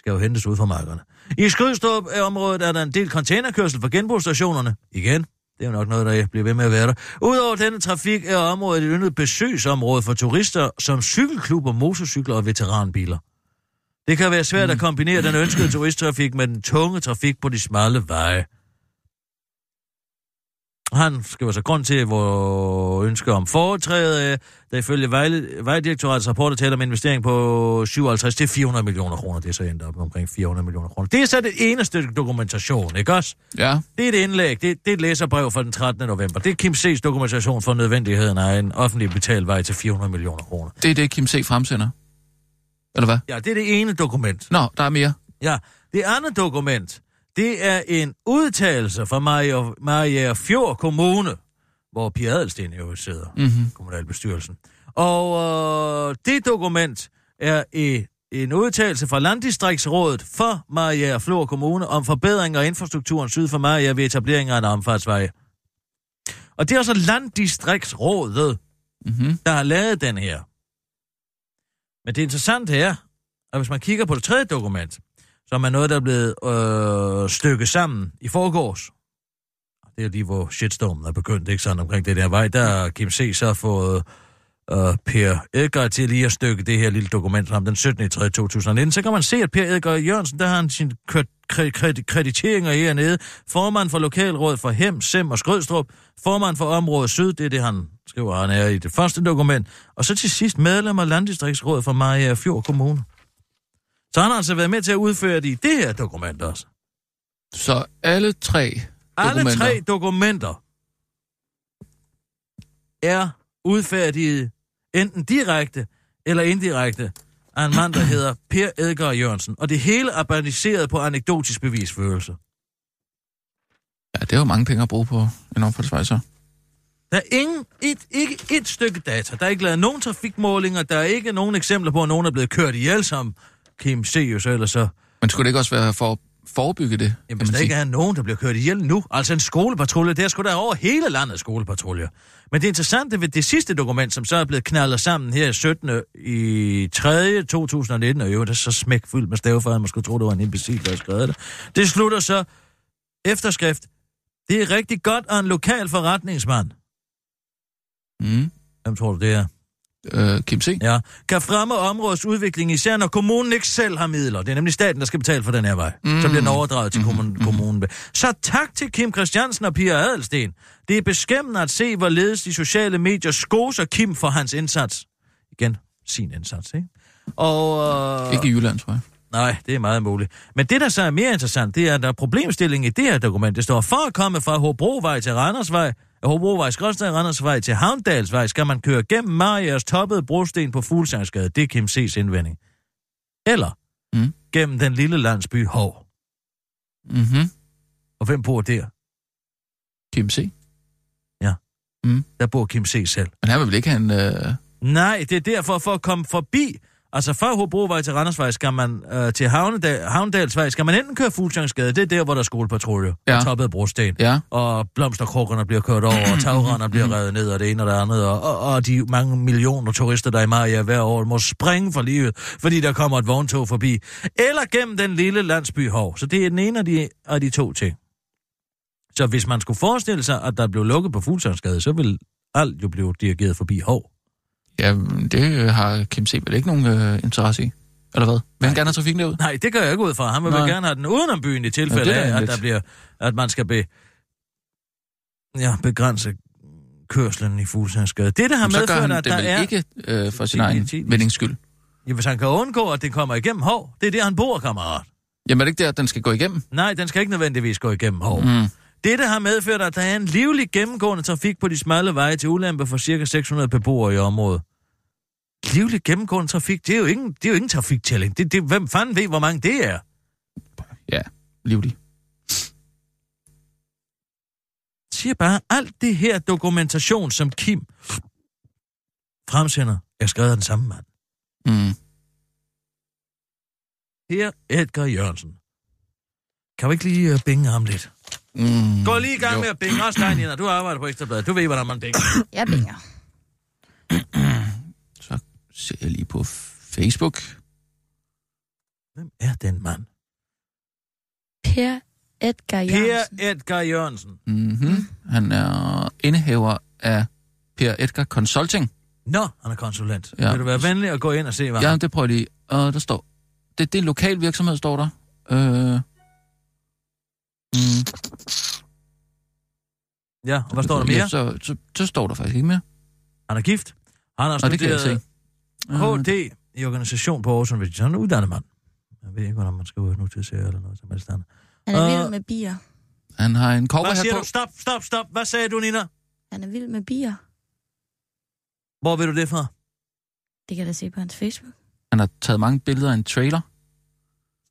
skal jo hentes ud fra markerne. I Skrydstrup er området er der en del containerkørsel for genbrugsstationerne. Igen, det er jo nok noget, der bliver ved med at være der. Udover denne trafik er området et yndet besøgsområde for turister som cykelklubber, motorcykler og veteranbiler. Det kan være svært at kombinere den ønskede turisttrafik med den tunge trafik på de smalle veje. Han skriver så grund til, hvor ønsker om foretrædet er, der ifølge Vejle, Vejdirektoratets rapport taler om investering på 57 til 400 millioner kroner. Det er så endt op omkring 400 millioner kroner. Det er så det eneste dokumentation, ikke også?
Ja.
Det er et indlæg, det, det er et læserbrev fra den 13. november. Det er Kim C's dokumentation for nødvendigheden af en offentlig betalt vej til 400 millioner kroner.
Det er det, Kim C. fremsender? Eller hvad?
Ja, det er det ene dokument.
Nå, der er mere.
Ja, det andet dokument, det er en udtalelse fra Maria, Maria Fjord Kommune, hvor Pia Adelsten jo sidder,
Mhm.
kommunalbestyrelsen. Og øh, det dokument er i, en udtalelse fra Landdistriktsrådet for Maria Fjord Kommune om forbedring af infrastrukturen syd for Maria ved etablering af en omfartsvej. Og det er altså Landdistriktsrådet,
Mm-hmm.
der har lavet den her. Men det interessante er, at hvis man kigger på det tredje dokument, som er noget, der er blevet øh, stykket sammen i forgårs. Det er lige, hvor shitstormen er begyndt, ikke sådan omkring det der vej. Der har Kim C. så fået øh, Per Edgar til lige at stykke det her lille dokument frem den 17. 3. 2019. Så kan man se, at Per Edgar Jørgensen, der har han sine kre- kre- krediteringer hernede. Formand for Lokalrådet for Hem, Sem og Skrødstrup. Formand for Område Syd, det er det, han skriver, han er i det første dokument. Og så til sidst medlem af Landdistriktsrådet for Maja Fjord Kommune. Så han har altså været med til at udføre det i det her dokument også.
Så alle tre
Alle
dokumenter.
tre dokumenter er udfærdiget enten direkte eller indirekte af en mand, der hedder Per Edgar Jørgensen. Og det hele er baseret på anekdotisk bevisførelse.
Ja, det er jo mange penge at bruge på en omfartsvej, så.
Der er ingen, et, ikke et stykke data. Der er ikke lavet nogen trafikmålinger. Der er ikke nogen eksempler på, at nogen er blevet kørt ihjel, som Kim C. jo så.
Men skulle det ikke også være for at forebygge det?
Jamen, hvis der ikke er nogen, der bliver kørt ihjel nu, altså en skolepatrulje, der skulle der over hele landet skolepatruljer. Men det interessante ved det sidste dokument, som så er blevet knaldet sammen her 17. i 3. 2019, og jo, det er så smækfyldt med stavefejl, man skulle tro, det var en imbecil, der havde skrevet det. Det slutter så efterskrift. Det er rigtig godt af en lokal forretningsmand.
Mm.
Hvem tror du, det er?
Øh, Kim C.
Ja. Kan fremme områdets udvikling, især når kommunen ikke selv har midler. Det er nemlig staten, der skal betale for den her vej. Mm. Så bliver den overdraget til kommunen. kommunen. Så tak til Kim Christiansen og Pia Adelsten. Det er beskæmmende at se, hvorledes de sociale medier skoser Kim for hans indsats. Igen, sin indsats, ikke? Og, øh,
Ikke i Jylland, tror jeg.
Nej, det er meget muligt. Men det, der så er mere interessant, det er, at der er problemstilling i det her dokument. Det står, for at komme fra Hobrovej til Randersvej, Hobrovej skrådstræk Randersvej til Havndalsvej, skal man køre gennem Marias toppede brosten på Fuglsangsgade. Det er Kim C's indvending. Eller
Mm.
gennem den lille landsby Hov.
Mhm.
Og hvem bor der?
Kim C.
Der bor Kim C. selv.
Men han vil vel ikke have en... Øh...
Nej, det er derfor, for at komme forbi, altså fra Hobrovej til Randersvej, skal man øh, til Havnedal, Havndalsvej, skal man enten køre Fuglsangsgade, det er der, hvor der er skolepatruljer,
Ja.
ja. toppet af brosten,
Ja.
og blomsterkrukkerne bliver kørt over, og tagrender bliver revet ned, og det ene og det andet, og, og, og de mange millioner turister, der er i Maja hver år, må springe for livet, fordi der kommer et vogntog forbi, eller gennem den lille landsby Hov. Så det er den ene af de, af de to ting. Så hvis man skulle forestille sig, at der blev lukket på Fuglsangsgade, så ville alt jo blive dirigeret forbi Hov.
Ja, det har Kim C. vel ikke nogen øh, interesse i? Eller hvad? Vil han gerne have trafikken derud?
Nej, det gør jeg ikke ud fra. Han vil
Nej.
gerne have den udenom byen i tilfælde
Ja, det
af, at, der bliver, at man skal be, ja, begrænse kørslen i Fuglsandsgade. Det, der har
gør
medført,
han
at
det
der er...
ikke øh, for sin egen vindings skyld.
Ja, hvis han kan undgå, at det kommer igennem Hov, det er der, han bor, kammerat.
Jamen er det ikke der, at den skal gå igennem?
Nej, den skal ikke nødvendigvis gå igennem Hov. Mm. Det, der har medført, at der er en livlig gennemgående trafik på de smalle veje til ulempe for ca. 600 beboere i området. Livlig gennemgående trafik, det er jo ingen, det er jo ingen trafiktælling. Det, det, hvem fanden ved, hvor mange det er?
Ja, livlig.
siger bare, alt det her dokumentation, som Kim fremsender, er skrevet af den samme mand.
Mm.
Her Edgar Jørgensen. Kan vi ikke lige uh, binge ham lidt?
Mm.
Gå lige i gang
Jo.
med at binge også dig, Nina. Du arbejder på Ekstrabladet. Du ved, hvordan man binger.
Jeg binger.
Så ser jeg lige på Facebook.
Hvem er den mand?
Per Edgar
Per
Jørgensen.
Edgar Jørgensen.
Mm-hmm. Han er indehaver af Per Edgar Consulting.
Nå, han er konsulent.
Ja.
Ja. Vil du være venlig at gå ind og se, hvad
Ja,
han...
det prøver jeg lige. Og der står... Det, det er en lokal virksomhed, står der. Øh... Mm.
Ja, og hvad står der mere?
Ja, så, så, så står der faktisk ikke mere.
Han er gift. Han har studeret. HD i organisation på Aarhus Universitet. Han er uddannet mand. Jeg ved ikke, hvordan man skal ud nu til at se eller noget som helst andet.
Han er
Øh,
vild med bier.
Han har en cover
Hvad
her
siger
på.
du? Stop, stop, stop. Hvad sagde du, Nina?
Han er vild med bier.
Hvor ved du det fra?
Det kan jeg da se på hans Facebook.
Han har taget mange billeder af en trailer.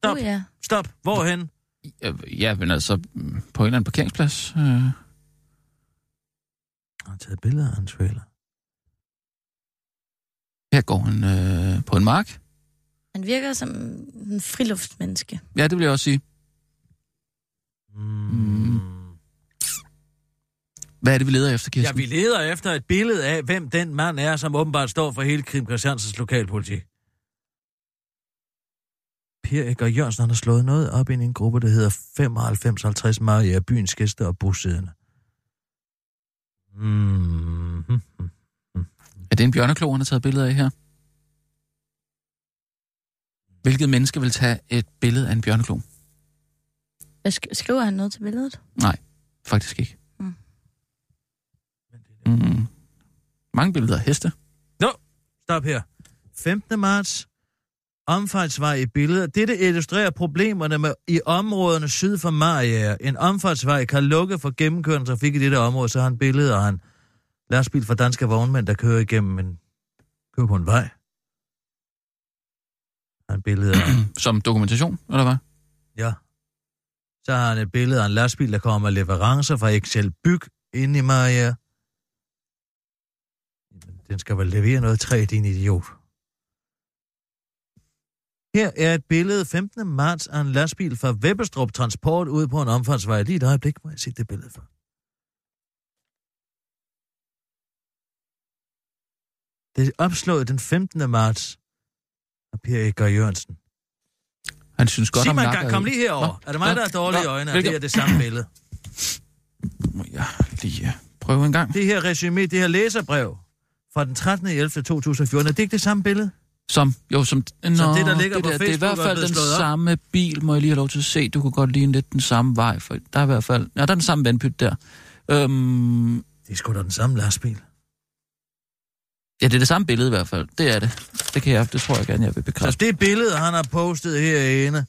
Stop.
Oh, ja.
Stop. Hvorhen?
Ja, Ja, men altså mm, på en eller anden parkeringsplads. Øh.
Han har taget billeder af en trailer.
Her går han øh, på en mark.
Han virker som en friluftsmenneske.
Ja, det vil jeg også sige.
Mm.
Hvad er det, vi leder efter,
Ja,
Kirsten?
vi leder efter et billede af, hvem den mand er, som åbenbart står for hele Krim Christiansens lokalpolitik. Per Edgar Jørgensen han har slået noget op i en gruppe, der hedder 9550 Maria, byens gæster og bosiddende. Mm.
Er det en bjørneklo, han har taget billeder af her? Hvilket menneske vil tage et billede af en bjørneklo?
Skriver han noget til billedet?
Nej, faktisk ikke.
Mm.
Mm. Mange billeder af heste.
Stop her. 15. marts. Omfartsvej i billeder. Dette illustrerer problemerne med, i områderne syd for Maria. En omfartsvej kan lukke for gennemkørende trafik i dette område, så har han billeder af en lastbil fra danske vognmænd, der kører igennem en, kører på en vej. Han billeder af,
Som dokumentation, eller hvad?
ja. Så har han et billede af en lastbil, der kommer med leverancer fra Excel Byg ind i Maria. Den skal vel levere noget træ, din idiot. Her er et billede 15. marts af en lastbil fra Vebbestrup Transport ude på en omfartsvej. Lige et øjeblik, må jeg se det billede for. Det er opslået den 15. marts af Per Edgar Jørgensen.
Han synes godt
Sig
om nakker.
engang, kom lige herover.
Nå,
Er det mig,
nå,
der er dårlig i
nå,
øjnene, og det er det samme billede?
Må jeg lige øh, prøve en gang.
Det her resume, det her læserbrev fra den 13. 11. 2014, er det ikke det samme billede?
Som, jo, som, nå,
Som det, der ligger på
Det er i
Facebook
hvert
er
fald den
op.
samme bil, må jeg lige have lov til at se. Du kunne godt ligne lidt den samme vej, for der er i hvert fald... Ja, der er den samme vandpyt der. Øhm,
Det er sgu da den samme lastbil.
ja, det er det samme billede i hvert fald. Det er det. Det kan jeg, det tror jeg gerne, jeg vil
Så
bekræfte.
det billede, han har postet herinde,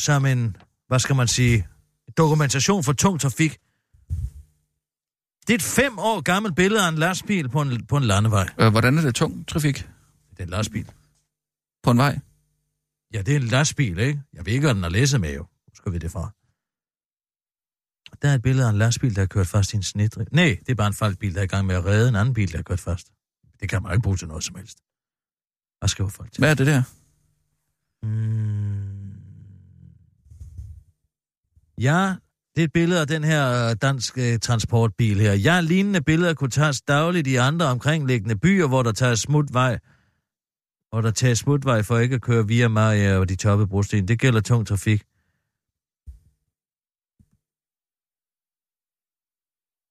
som en, hvad skal man sige, dokumentation for tung trafik. Det er et fem år gammelt billede af en lastbil på en, på en landevej.
Øh, hvordan er det tung trafik
Det er en lastbil.
på en vej?
Ja, det er en lastbil, ikke? Jeg ved ikke, hvad den har læsset med, jo. skal vi det fra. Der er et billede af en lastbil, der har kørt fast i en snedrig. Nej, det er bare en falskbil, der er i gang med at redde en anden bil, der har kørt fast. Det kan man ikke bruge til noget som helst. Hvad skriver folk til?
Hvad er det der?
Mm. Ja, det er et billede af den her øh, danske transportbil her. Ja, lignende billeder kunne tages dagligt i andre omkringliggende byer, hvor der tages smutvej, og der tages smutvej for ikke at køre via Maria og de toppe brosten. Det gælder tung trafik.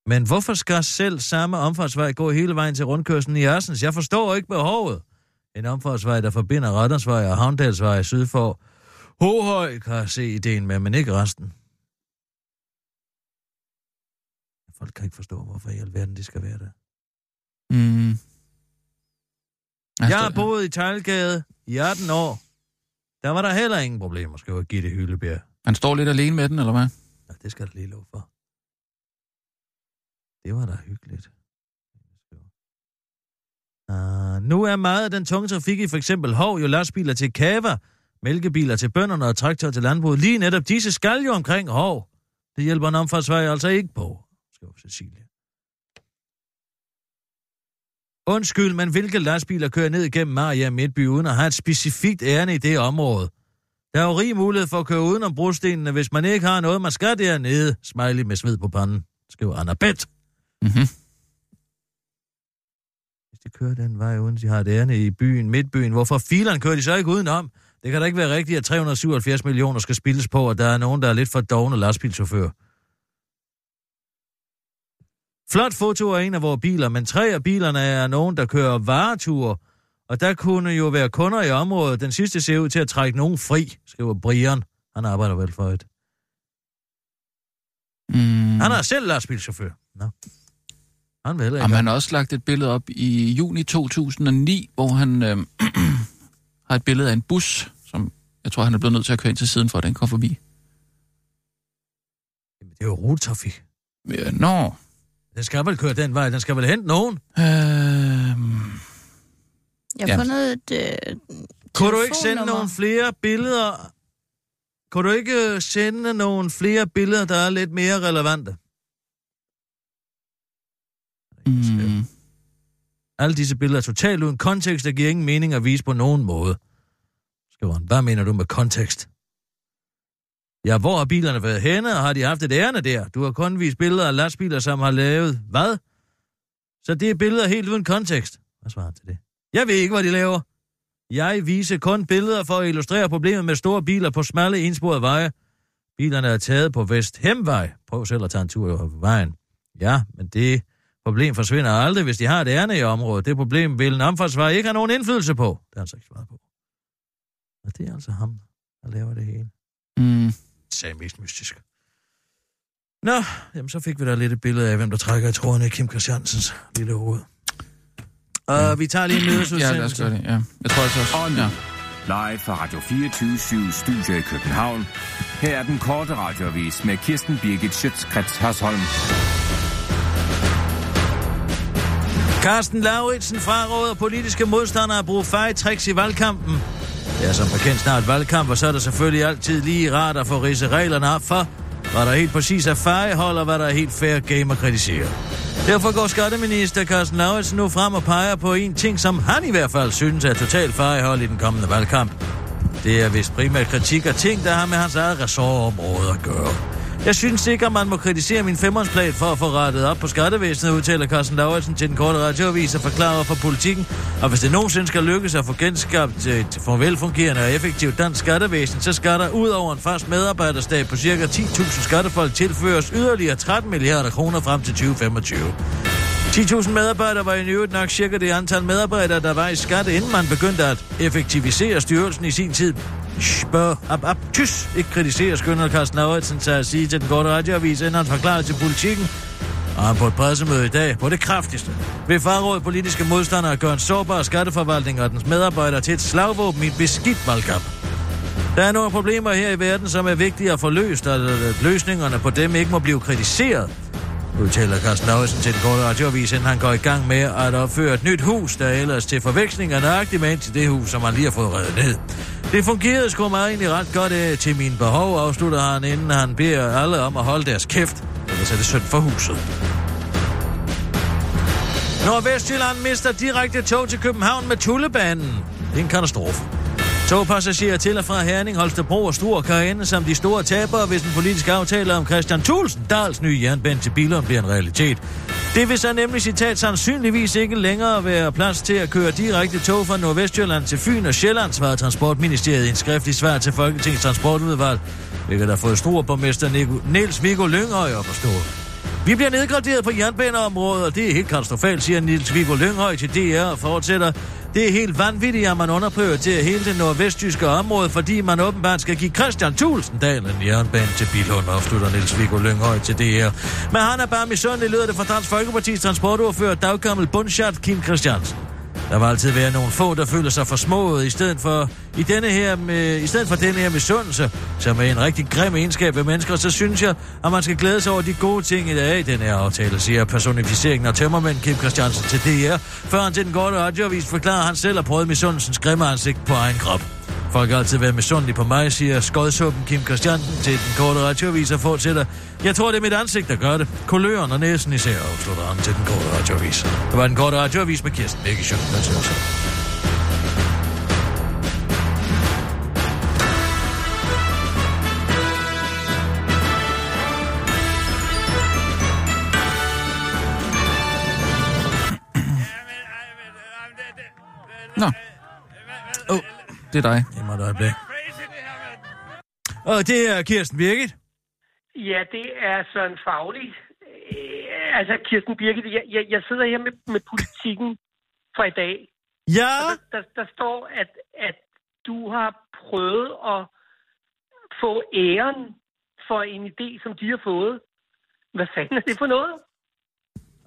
Men hvorfor skal selv samme omfartsvej gå hele vejen til rundkørslen i Ørsens? Jeg forstår ikke behovet. En omfartsvej, der forbinder Rattersvej og Havndalsvej syd for Hohøj, kan jeg se ideen med, men ikke resten. Folk kan ikke forstå, hvorfor i alverden de skal være der.
Mm.
Jeg har boet i Tejlgade i 18 år. Der var der heller ingen problemer, skriver Gitte Hyllebjerg.
Han står lidt alene med den, eller hvad?
Ja, det skal der lige lov for. Det var da hyggeligt. Uh, nu er meget af den tunge trafik i for eksempel Hov jo lastbiler til Kava, mælkebiler til bønderne og traktorer til landbruget. Lige netop disse skal jo omkring Hov. Det hjælper en omfartsvej altså ikke på, skriver Cecilia. Undskyld, men hvilke lastbiler kører ned igennem Maria Midtby uden at have et specifikt ærne i det område? Der er jo rig mulighed for at køre udenom brostenene, hvis man ikke har noget, man skal dernede. Smiley med sved på panden, skriver Anna Bett.
Mm-hmm.
Hvis de kører den vej, uden de har et ærne i byen, midtbyen, hvorfor filerne kører de så ikke udenom? Det kan da ikke være rigtigt, at 377 millioner skal spildes på, at der er nogen, der er lidt for dogne lastbilchauffør. Flot foto af en af vores biler, men tre af bilerne er nogen, der kører vareture, og der kunne jo være kunder i området. Den sidste ser ud til at trække nogen fri, skriver Brian. Han arbejder vel for et.
Mm.
Han er selv lastbilchauffør. Nå. Han vil ikke.
Jamen, han har også lagt et billede op i juni 2009, hvor han øh, har et billede af en bus, som jeg tror, han er blevet nødt til at køre ind til siden for, at den kommer forbi.
Jamen, det er jo rutetrafik.
Ja, nå.
Den skal vel køre den vej. Den skal vel hente nogen.
Øh,
Jeg har
Ja.
fundet et øh,
Kunne du ikke sende nogle flere billeder? Kunne du ikke øh, sende nogle flere billeder, der er lidt mere relevante?
mm,
Alle disse billeder er totalt uden kontekst, der giver ingen mening at vise på nogen måde. Skriver han. Hvad mener du med kontekst? Ja, hvor har bilerne været henne, og har de haft et ærende der? Du har kun vist billeder af lastbiler, som har lavet... Hvad? Så det er billeder helt uden kontekst. Hvad svarer han til det? Jeg ved ikke, hvad de laver. Jeg viser kun billeder for at illustrere problemet med store biler på smalle indsporede veje. Bilerne er taget på Vesthemvej. Prøv selv at tage en tur over vejen. Ja, men det problem forsvinder aldrig, hvis de har et ærne i området. Det problem vil en omfartsvej ikke have nogen indflydelse på. Det har han så ikke svaret på. Og det er altså ham, der laver det hele.
mm.
Sagde mest mystisk. Nå, jamen så fik vi da lidt et billede af, hvem der trækker i trådene i Kim Christiansens lille hoved. Og vi tager lige en
Ja, lad os
nyhedsudsendelse.
gøre det, ja. Jeg tror altså også...
Og nu,
Ja.
live fra Radio 24 Studio i København. Her er den korte radiovis med Kirsten Birgit Schøtzgrads Hasholm.
Carsten Lauritsen fraråder politiske modstandere at bruge fejtricks i valgkampen. Det er som bekendt snart valgkamp, og så er det selvfølgelig altid lige rart at få ridse reglerne op for, hvad der helt præcis er fejehold, og hvad der er helt fair game at kritisere. Derfor går skatteminister Carsten Lauritsen nu frem og peger på en ting, som han i hvert fald synes er totalt fejehold i den kommende valgkamp. Det er vist primært kritik af ting, der har med hans eget ressortområde at gøre. Jeg synes sikkert, man må kritisere min femårsplan for at få rettet op på skattevæsenet, udtaler Carsten Lauritsen til den korte radioavis og forklarer for politikken. Og hvis det nogensinde skal lykkes at få genskabt et velfungerende og effektivt dansk skattevæsen, så skal der ud over en fast medarbejderstab på ca. 10.000 skattefolk tilføres yderligere 13 milliarder kroner frem til 2025. 10.000 medarbejdere var i øvrigt nok cirka det antal medarbejdere, der var i skat, inden man begyndte at effektivisere styrelsen i sin tid. Spørg, ab, ab, tys, ikke kritiserer Skønner Carsten Lauritsen til at sige til den korte radioavis, inden han forklarer til politikken. Og han på et pressemøde i dag på det kraftigste vil farråd politiske modstandere at gøre en sårbar skatteforvaltning og dens medarbejdere til et slagvåben i en beskidt valgkamp. Der er nogle problemer her i verden, som er vigtige at få løst, og at løsningerne på dem ikke må blive kritiseret udtaler Carsten Lauritsen til den korte radioavis, inden han går i gang med at opføre et nyt hus, der ellers til forveksling er nøjagtigt med ind til det hus, som han lige har fået reddet ned. Det fungerede sgu mig egentlig ret godt af til mine behov, afslutter han, inden han beder alle om at holde deres kæft, ellers er det synd for huset. Nordvestjylland mister direkte tog til København med Tullebanen. Det er en katastrofe. Togpassagerer til og fra Herning, Holstebro og Struer kan ende som de store tabere, hvis den politiske aftale om Christian Thulsen Dals nye jernbane til Billund bliver en realitet. Det vil så nemlig citat sandsynligvis ikke længere være plads til at køre direkte tog fra Nordvestjylland til Fyn og Sjælland, svarede Transportministeriet i en skriftlig svar til Folketingets transportudvalg, hvilket har fået Struerborgmester Niels Viggo Lyngøj at forstå. Vi bliver nedgraderet på jernbaneområdet, og det er helt katastrofalt, siger Nils Viggo Lynghøj til DR og fortsætter. Det er helt vanvittigt, at man underprioriterer hele det nordvestjyske område, fordi man åbenbart skal give Christian Tulsendal en jernbane til Bilund, afslutter Niels Viggo Lynghøj til DR. Men han er bare misundelig, lyder det fra Dansk Folkeparti's transportordfører, daggammel bundschat Kim Christiansen. Der vil altid være nogle få, der føler sig for smået, i stedet for, i denne her med, i stedet for denne her misundelse, som er en rigtig grim egenskab ved mennesker, så synes jeg, at man skal glæde sig over de gode ting i dag i den her aftale, siger personificeringen af tømmermænd Kim Christiansen til DR. Før han til den korte radioavis forklarer, han selv at prøvet misundelsens grimme ansigt på egen krop. Folk har altid været misundelige på mig, siger skodsuppen Kim Christiansen til den korte radioavis og fortsætter. Jeg tror, det er mit ansigt, der gør det. Kuløren og næsen især, afslutter han til den korte radioavis. Det var den korte radioavis med Kirsten Mikkel Sjøen.
Nå. Oh, det er dig.
Det må du øjeblik. Og det er Kirsten Birgit.
Ja, det er Søren Faglig. Øh, altså, Kirsten Birgit, jeg, jeg, jeg sidder her med, med politikken fra i dag.
Ja?
Og der, der, der står, at, at du har prøvet at få æren for en idé, som de har fået. Hvad fanden er det for noget?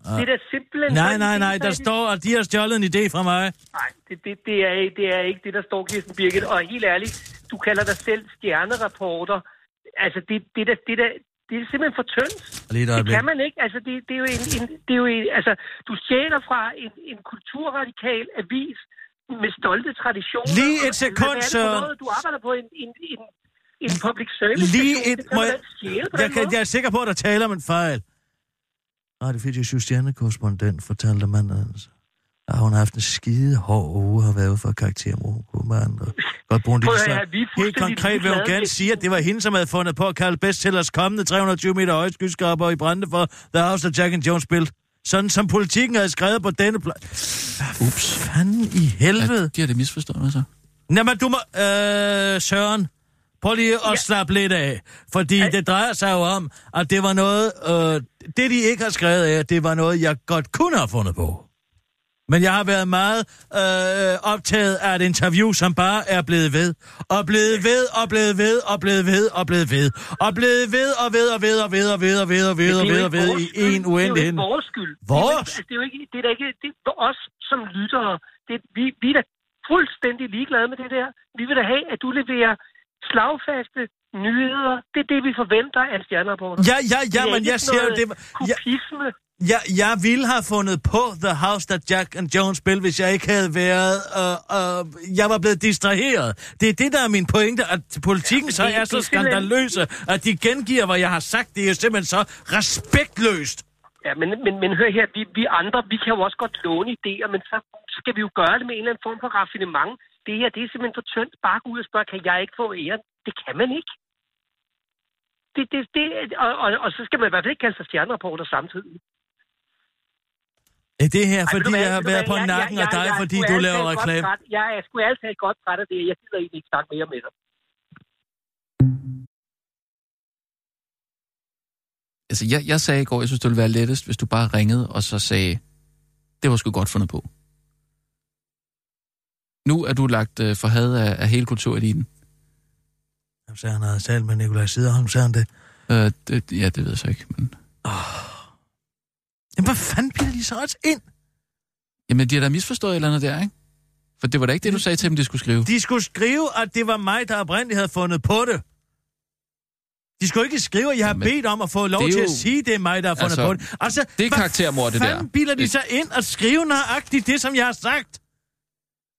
Ah.
Det er da simpelthen...
Nej, nej, nej, der står, at de har stjålet en idé fra mig.
Nej, det, det, det, er, ikke- det er ikke det, der står, Kirsten Birgit. Og helt ærligt, du kalder dig selv stjernerapporter. Altså, det, det, det, det, det, det er simpelthen for tyndt. Det kan man ikke. Altså, det, det er jo en, en, det er jo en, altså, du stjæler fra en, en kulturradikal avis med stolte traditioner.
Lige et sekund,
noget? Du arbejder på en, en, en, en public service
Lige et... Må jeg, jeg,
måde.
jeg er sikker på, at der taler om en fejl. Radio 24 stjernekorrespondent fortalte manden, altså, at hun har haft en skide hård uge har været for karaktermord med andre. Godt bruge
at høre, er
Helt konkret vil hun gerne sige, at det var hende, som havde fundet på at kalde bestsellers kommende 320 meter høje skyskraber i brænde for The House of Jack and Jones Built. Sådan som politikken havde skrevet på denne plads. Ups. Fanden i helvede.
Ja, de har det misforstået, så.
Jamen, du må... Øh, Søren, prøv lige at ja. slappe lidt af. Fordi ja. det drejer sig jo om, at det var noget... Øh, det, de ikke har skrevet af, det var noget, jeg godt kunne have fundet på. Men jeg har været meget øh, optaget af et interview, som bare er blevet ved. Og blevet ved, og blevet ved, og blevet ved, og blevet ved. Og blevet ved, og ved, og ved, og ved, og ved, og ved, og ved, og ved, og ved, i en uendelighed.
Det er jo ikke vores skyld.
Vores?
Det er, jo ikke- altså, det er er ikke, det er os som lyttere. Det, vi, vi er da fuldstændig ligeglade med det der. Vi vil da have, at du leverer slagfaste nyheder. Det er det, vi forventer af en stjernerapporter.
Ja, ja, ja, men jeg siger jo, det
Kupisme.
jeg, jeg ville have fundet på The House That Jack and Jones Built, hvis jeg ikke havde været... Øh, øh, jeg var blevet distraheret. Det er det, der er min pointe, at politikken
Ja,
så
det-
er så skandaløse, at de gengiver, hvad jeg har sagt. Det er jo simpelthen så respektløst.
Ja, men, men, men hør her, vi, vi andre, vi kan jo også godt låne idéer, men så skal vi jo gøre det med en eller anden form for raffinement. Det her, det er simpelthen for tyndt. Bare gå ud og spørge, kan jeg ikke få æren? Det kan man ikke. Det, det, det, og, og, og så skal man i hvert fald ikke kalde sig stjernerapporter samtidig.
Er det her,
Ej,
fordi jeg har været på nakken af dig, fordi du laver reklame?
Jeg er sgu altid godt træt af det. Jeg gider egentlig ikke snakke mere med dig.
Altså, jeg, jeg sagde i går, jeg synes, det ville være lettest, hvis du bare ringede og så sagde, det var sgu godt fundet på. Nu er du lagt øh, for had af, af hele kultureliten.
Jamen, så han havde talt med Nikolaj Siderholm, sagde han det.
Øh, det, ja, det ved jeg så ikke. Men...
Jamen, hvad fanden bliver de så også ind?
Jamen, de har da misforstået et eller andet der, ikke? For det var da ikke det, du sagde til dem, de skulle skrive.
De skulle skrive, at det var mig, der oprindeligt havde fundet på det. De skulle ikke skrive, at jeg har
Jamen,
bedt om at få lov til
jo-
at sige, at det er mig, der har fundet
Altså,
på det. Altså,
det er
hvad
karaktermord, det der.
fanden bilder de sig ind og skrive nøjagtigt det, som jeg har sagt?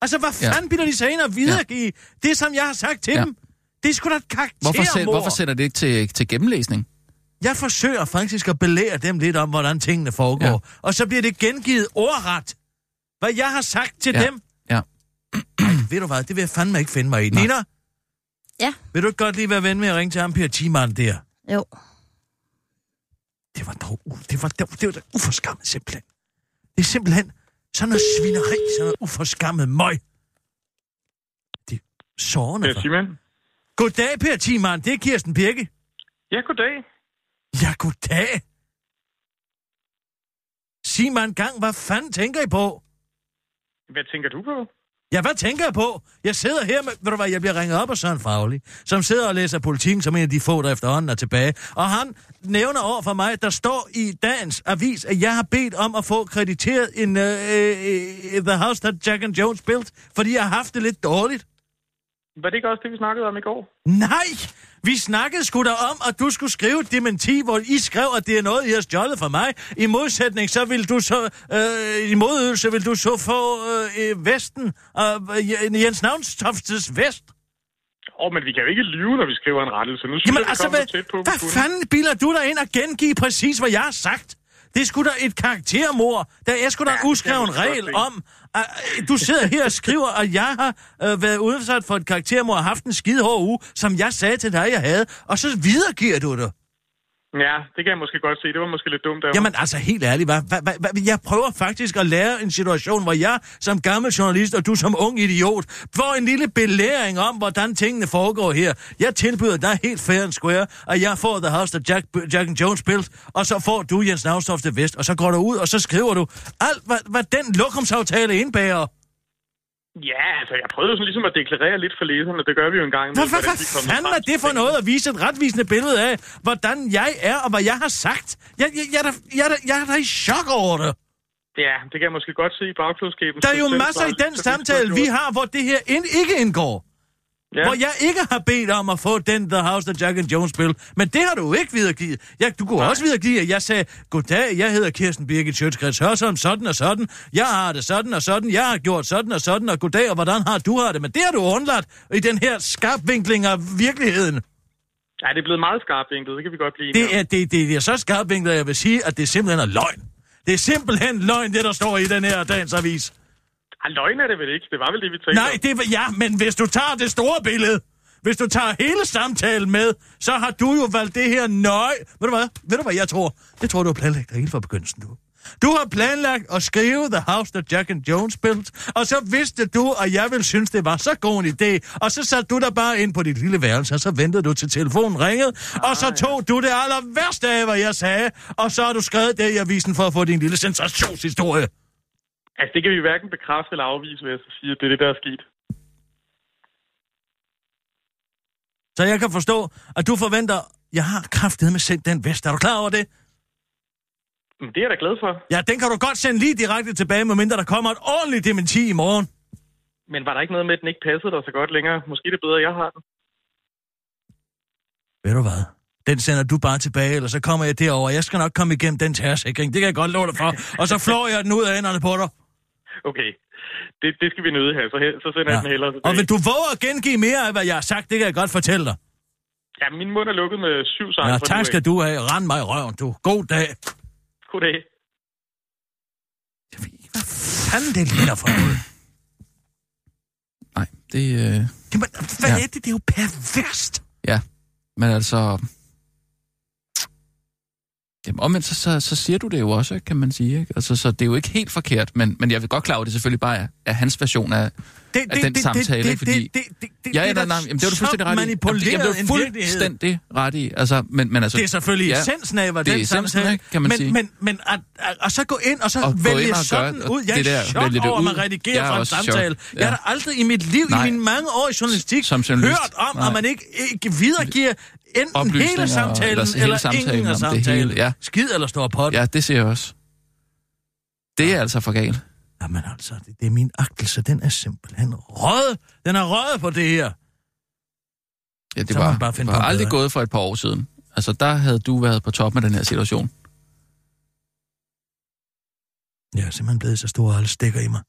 Altså, hvad
Ja.
fanden bilder de sig ind og videregive det, som jeg har sagt til
Ja.
dem? Det er sgu da et karaktermord.
Hvorfor, sæt, hvorfor sætter det ikke til, til gennemlæsning?
Jeg forsøger faktisk at belære dem lidt om, hvordan tingene foregår. Ja. Og så bliver det gengivet ordret, hvad jeg har sagt til
Ja.
dem.
Ja.
Ej, ved du hvad, det vil jeg fandme ikke finde mig i.
Nej.
Nina?
Ja.
Vil du ikke godt lige være ven med at ringe til ham, Per Timan der?
Jo.
Det var dog, det var, det var, det var uforskammet simpelthen. Det er simpelthen sådan noget svineri, sådan noget uforskammet møg. Det er sårende.
Per Timan?
Goddag, Per Timan. Det er Kirsten Birke.
Ja, goddag.
Ja, goddag. Sig mig en gang, hvad fanden tænker I på?
Hvad tænker du på?
Ja, hvad tænker jeg på? Jeg sidder her med... Ved du hvad, jeg bliver ringet op af Søren Fagli, som sidder og læser politikken som en af de få, der efterhånden er tilbage. Og han nævner over for mig, der står i dagens avis, at jeg har bedt om at få krediteret en uh, uh, The House That Jack and Jones Built, fordi jeg har haft det lidt dårligt.
Var det ikke også det, vi snakkede om i går?
Nej! Vi snakkede sgu da om, at du skulle skrive et dementi, hvor I skrev, at det er noget, I har stjålet fra mig. I modsætning, så vil du så... Øh, I modøvelse vil du så få øh, Vesten, øh, Jens Navnstoftes Vest.
Åh, oh, men vi kan jo ikke lyve, når vi skriver en rettelse. Nu synes
Jamen
jeg, vi
altså, hvad,
tæt på,
hvad fanden bilder du dig ind og gengive præcis, hvad jeg har sagt? Det er sgu da et karaktermord. Der er sgu da en uskreven regel om, at øh, du sidder her og skriver, at jeg har øh, været udsat for et karaktermord og haft en skide hård uge, som jeg sagde til dig, jeg havde, og så videregiver du det.
Ja, det kan jeg måske godt se. Det var måske lidt dumt af.
Jamen altså, helt ærligt, hvad, hvad, hvad, jeg prøver faktisk at lære en situation, hvor jeg som gammel journalist, og du som ung idiot, får en lille belæring om, hvordan tingene foregår her. Jeg tilbyder dig helt fair and square, at jeg får The House der Jack, Jack and Jones built, og så får du Jens Navstof det vest, og så går du ud, og så skriver du alt, hvad, hvad den lokumsaftale indbærer.
Ja, altså, jeg prøvede sådan ligesom at deklarere lidt for læserne. Det gør vi jo en gang.
Hvad, hvad, hvad fanden er det for noget at vise et retvisende billede af, hvordan jeg er, og hvad jeg har sagt? Jeg, jeg, jeg, er, da- jeg, er, da- jeg er da i chok over det.
Ja, det kan jeg måske godt se i bagklodskaben.
Der er jo masser i den samtale, vi har, hvor det her ind, ikke indgår. Ja. Hvor jeg ikke har bedt om at få den The House of Jack and Jones spil. Men det har du ikke videregivet. Ja, du kunne Nej. også videregive, at jeg sagde, goddag, jeg hedder Kirsten Birgit Sjøtskreds Hørsholm, sådan og sådan. Jeg har det sådan og sådan. Jeg har gjort sådan og sådan. Og goddag, og hvordan har du har det? Men det har du undladt i den her skarpvinkling af virkeligheden.
Ja, det er blevet meget skarpt vinklet. Det kan vi godt blive
Det er, det, det er så skarpvinklet, at jeg vil sige, at det simpelthen er løgn. Det er simpelthen løgn, det der står i den her dagens avis.
Ah, løgn er det vel ikke? Det var vel det, vi tænkte
Nej, det var, ja, men hvis du tager det store billede, hvis du tager hele samtalen med, så har du jo valgt det her nøje. Ved du hvad? Ved du hvad jeg tror? Det tror du har planlagt helt fra begyndelsen, du. Du har planlagt at skrive The House That Jack and Jones Built, og så vidste du, at jeg ville synes, det var så god en idé. Og så satte du dig bare ind på dit lille værelse, og så ventede du til telefonen ringede, og så tog du det aller værste af, hvad jeg sagde, og så har du skrevet det i avisen for at få din lille sensationshistorie.
Altså, det kan vi hverken bekræfte eller afvise, vil jeg så sige, at det er det, der er sket.
Så jeg kan forstå, at du forventer, jeg har kraftet med sendt den vest. Er du klar over det?
Men det er jeg da glad for.
Ja, den kan du godt sende lige direkte tilbage, medmindre der kommer et ordentligt dementi i morgen.
Men var der ikke noget med, at den ikke passede dig så godt længere? Måske det er bedre, at jeg har den.
Ved du hvad? Den sender du bare tilbage, eller så kommer jeg derover. Jeg skal nok komme igennem den tærsikring. Det kan jeg godt love dig for. Og så flår jeg den ud af hænderne på dig.
Okay, det, det skal vi nøde her, så, så sender ja. jeg den hellere tilbage.
Og vil du våge at gengive mere af, hvad jeg har sagt, det kan jeg godt fortælle dig.
Ja, min mund er lukket med syv sejl.
Ja, tak
af.
skal du have. Rand mig i røven, du. God dag.
Goddag.
Fanden, det ligner for noget.
Nej, det... Øh...
Jamen, hvad
Ja.
er det? Det er jo perverst.
Ja, men altså... Jamen, omvendt, så, så, så siger du det jo også, kan man sige. Ikke? Altså, så det er jo ikke helt forkert, men, men jeg vil godt klare, at det selvfølgelig bare er, er hans version af,
det,
af den
det,
samtale,
det,
fordi...
det, det, det,
ja, ja,
er
nej, nej, jamen, det var du fuldstændig ret i. Jamen, det, jamen, det er fuldstændig ret i. Altså, men, men altså,
Det er selvfølgelig
ja,
essensen af, hvad
det er
den samtale...
ikke, kan man
men,
sige.
Men, men at, at, og så gå ind og så
Og
vælge
og
sådan
gøre-
ud. Jeg
det
er i chok over, at man redigerer
Jeg er
fra en samtale.
Ja.
Jeg har aldrig i mit liv,
Nej.
i mine mange år i journalistik, hørt om, at man ikke, ikke videregiver enten hele samtalen,
eller hele
eller
samtalen
ingen af samtalen.
hele, ja.
Skid eller står på
Ja, det ser jeg også. Det er altså for galt.
Jamen altså, det, det er min agtelse, den er simpelthen rød. Den er rød på det her.
Ja, det
Så
var,
bare
var aldrig
bedre.
gået for et par år siden. Altså, der havde du været på toppen af den her situation.
Jeg er simpelthen blevet så stor, at alle stikker i mig.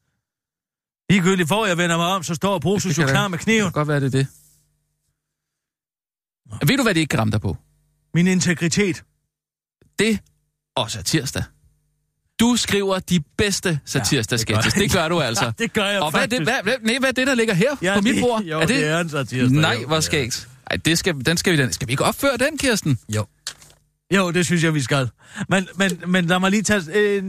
Ligegyldigt, hvor jeg vender mig om, så står Brusus jo klar med kniven.
Det kan godt være, det er det. Ved du, hvad det ikke kan ramme dig på?
Min integritet.
Det og satirsdag. Du skriver de bedste satirsdag
det gør.
Det gør du altså.
det gør jeg
Og hvad er, det, hvad, hvad, nej, hvad er det, der ligger her
Ja,
på mit
det-
bord?
jo, det er en satirsdag,
Nej, hvor
det er
skægt. Ej, det skal, den skal vi den. Skal vi ikke opføre den, Kirsten?
Jo. Jo, det synes jeg, vi skal. Men, men, men lad mig lige tage, øh,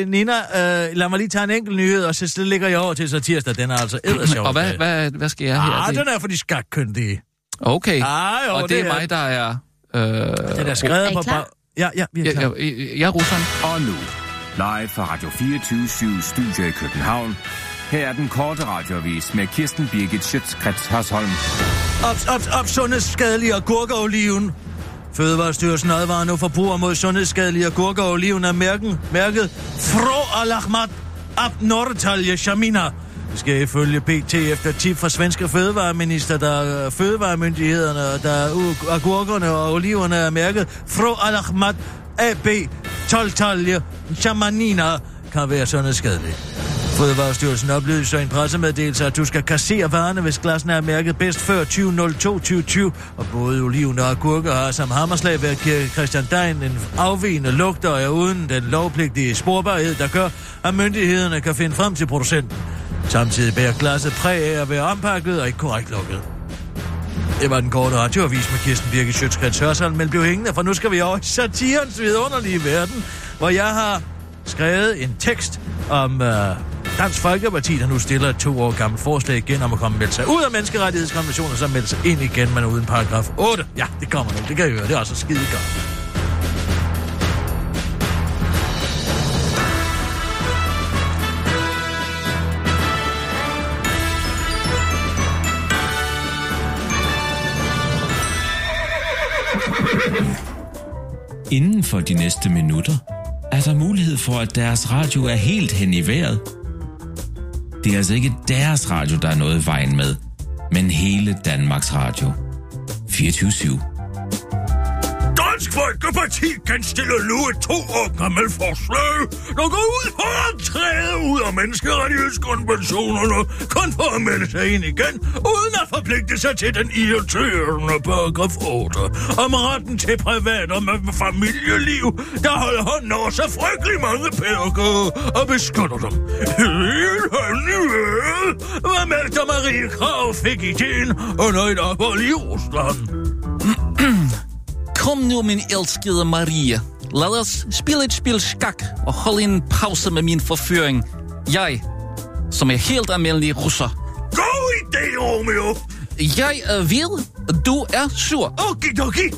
øh, Nina, øh, lad mig lige tage en enkelt nyhed, og så, så ligger jeg over til satirsdag. Den er altså eddersjov.
Og hvad, hvad, hvad skal jeg her?
Ah,
Det-
den er for de skakkyndige.
Okay.
Ah, jo,
og det,
det
er
er-
mig, der er... Øh,
Den er skrevet
Er
på... Ja, ja, vi er
jeg,
klar.
jeg, jeg, jeg er russeren.
Og nu, live fra Radio 24 Studio i København. Her er den korte radiovis med Kirsten Birgit Schøtzgrads Hasholm.
Ops, ops, ops, sundhedsskadelige agurkeoliven. Fødevarestyrelsen advarer nu forbrugere mod sundhedsskadelige agurkeoliven af mærken, mærket Fro Alahmat Ab Nordtalje Shamina. Det skal ifølge PT efter tip fra svenske fødevareminister, der er fødevaremyndighederne, der er agurkerne og oliverne er mærket Fro Alahmat AB 12 Shamanina kan være sundhedsskadelige. Fødevarestyrelsen oplyser en pressemeddelelse, at du skal kassere varerne, hvis glassene er mærket bedst før 20.02.2020, og både oliven og agurker har som hammerslag ved Christian Dein en afvigende lugt og er uden den lovpligtige sporbarhed, der gør, at myndighederne kan finde frem til producenten. Samtidig bærer glasset præg af at være ompakket og ikke korrekt lukket. Det var den korte radioavis med Kirsten Birke Sjøtskrets Hørsholm, men blev hængende, for nu skal vi over i satirens vidunderlige verden, hvor jeg har skrevet en tekst om øh, Dansk Folkeparti, der nu stiller et to år gammelt forslag igen om at komme melde sig ud af menneskerettighedskonventionen, og så melde sig ind igen, men uden paragraf 8. Ja, det kommer nu, det kan I høre, det er også skide godt.
Inden for de næste minutter er der mulighed for, at deres radio er helt hen i vejret. Det er altså ikke deres radio, der er noget i vejen med, men hele Danmarks Radio. 24
Dansk Folkeparti kan stille nu et to år gammelt forslag, der går ud for at træde ud af menneskerettighedskonventionerne, kun for at melde sig ind igen, uden at forpligte sig til den irriterende paragraf 8 om retten til privat og med familieliv, der holder hånden over så frygtelig mange pædagoger og beskytter dem. Helt hen i hvad Mette Marie Krav fik ideen under et ophold i Rusland.
Kom nu, min elskede Maria. Lad os spille et spil skak og holde en pause med min forføring. Jeg, som er helt almindelig russer.
God idé, Romeo!
Jeg er ved, du er sur.
Okidoki!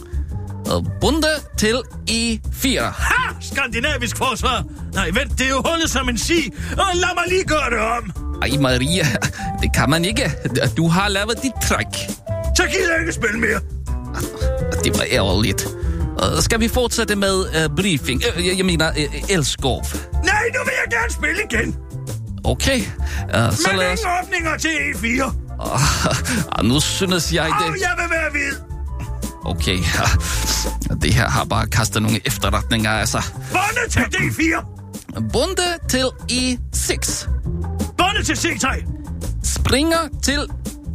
Og bunde til E4.
Ha! Skandinavisk forsvar! Nej, vent, det er jo hullet som en si. Og lad mig lige gøre det om.
Ej, Maria, det kan man ikke. Du har lavet dit træk.
Så gider jeg ikke spille mere.
Det var ærgerligt. Uh, skal vi fortsætte med uh, briefing? Uh, jeg, jeg mener, uh, Elskov.
Nej, nu vil jeg gerne spille igen.
Okay, uh, så
Men
lad os...
ingen åbninger til E4.
Uh, nu synes jeg
Og
det...
jeg vil være vid.
Okay, uh, det her har bare kastet nogle efterretninger af sig.
Båndet til D4.
Bunde til E6.
Båndet til C3.
Springer til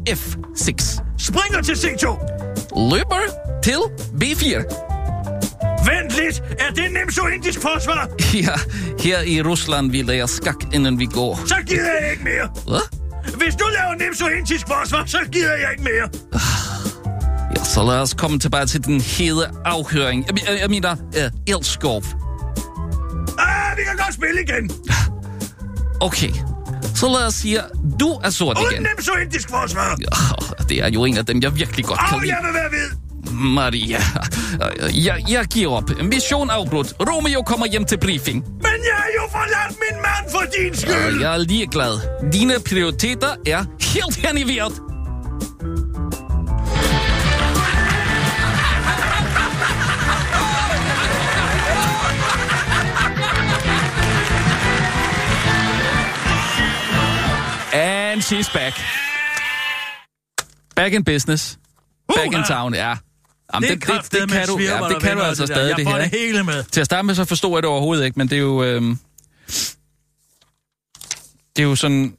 F6.
Springer til C2.
Løber til B4.
Vent lidt. Er det nemt så indisk forsvar?
Ja, her i Rusland vi lærer skak, inden vi går.
Så gider jeg ikke mere.
Hvad?
Hvis du laver nemt så indisk forsvar, så gider jeg ikke mere.
Ja, så lad os komme tilbage til den hede afhøring. Jeg, jeg, jeg mener, uh, Elskov.
Ah, vi kan godt spille igen.
Okay, så lad os sige, du er sort
Uden
igen.
nemt så indisk forsvar.
Ja, det er jo en af dem, jeg virkelig godt kan lide.
jeg vil være ved.
Maria, øh, jeg, jeg giver op. Mission afbrudt. Romeo kommer hjem til briefing.
Men jeg har jo forladt min mand for din skyld.
Og jeg er ligeglad. Dine prioriteter er helt vejret. And she's back. Back in business. Back in town, ja. Jamen,
Det
det, det, det, kan du, ja, det kan du altså
det
stadig,
Jeg
det her.
det
ikke?
hele med.
Til at starte med, så forstod jeg det overhovedet ikke, men det er jo... Øhm, det er jo sådan...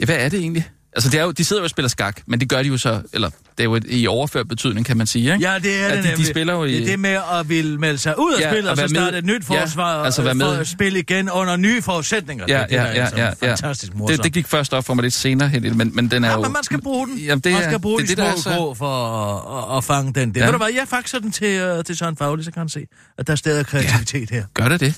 Ja, hvad er det egentlig? Altså, det er jo, de sidder jo og spiller skak, men det gør de jo så, eller det er jo et, i overført betydning, kan man sige, ikke?
Ja, det er
At
det
de,
nemlig.
de spiller jo i...
Det er det med at ville melde sig ud af
Ja,
spillet,
og
og så
med-
starte et nyt
Ja,
forsvar,
altså være med.
for at spille igen under nye forudsætninger.
Ja,
Det
ja,
der
ja,
altså
ja, ja.
Fantastisk morsomt.
Det, det gik først op for mig lidt senere hen, men, men den er
Ja,
jo...
men man skal bruge den.
Jamen, det
man skal bruge
det
de
det, der
små
så-
grå for at, at, fange den. Det.
Ja.
Ved du hvad, jeg er faktisk sådan til, uh, til Søren Fagli, så kan han se, at der er stadig kreativitet her.
Gør det det?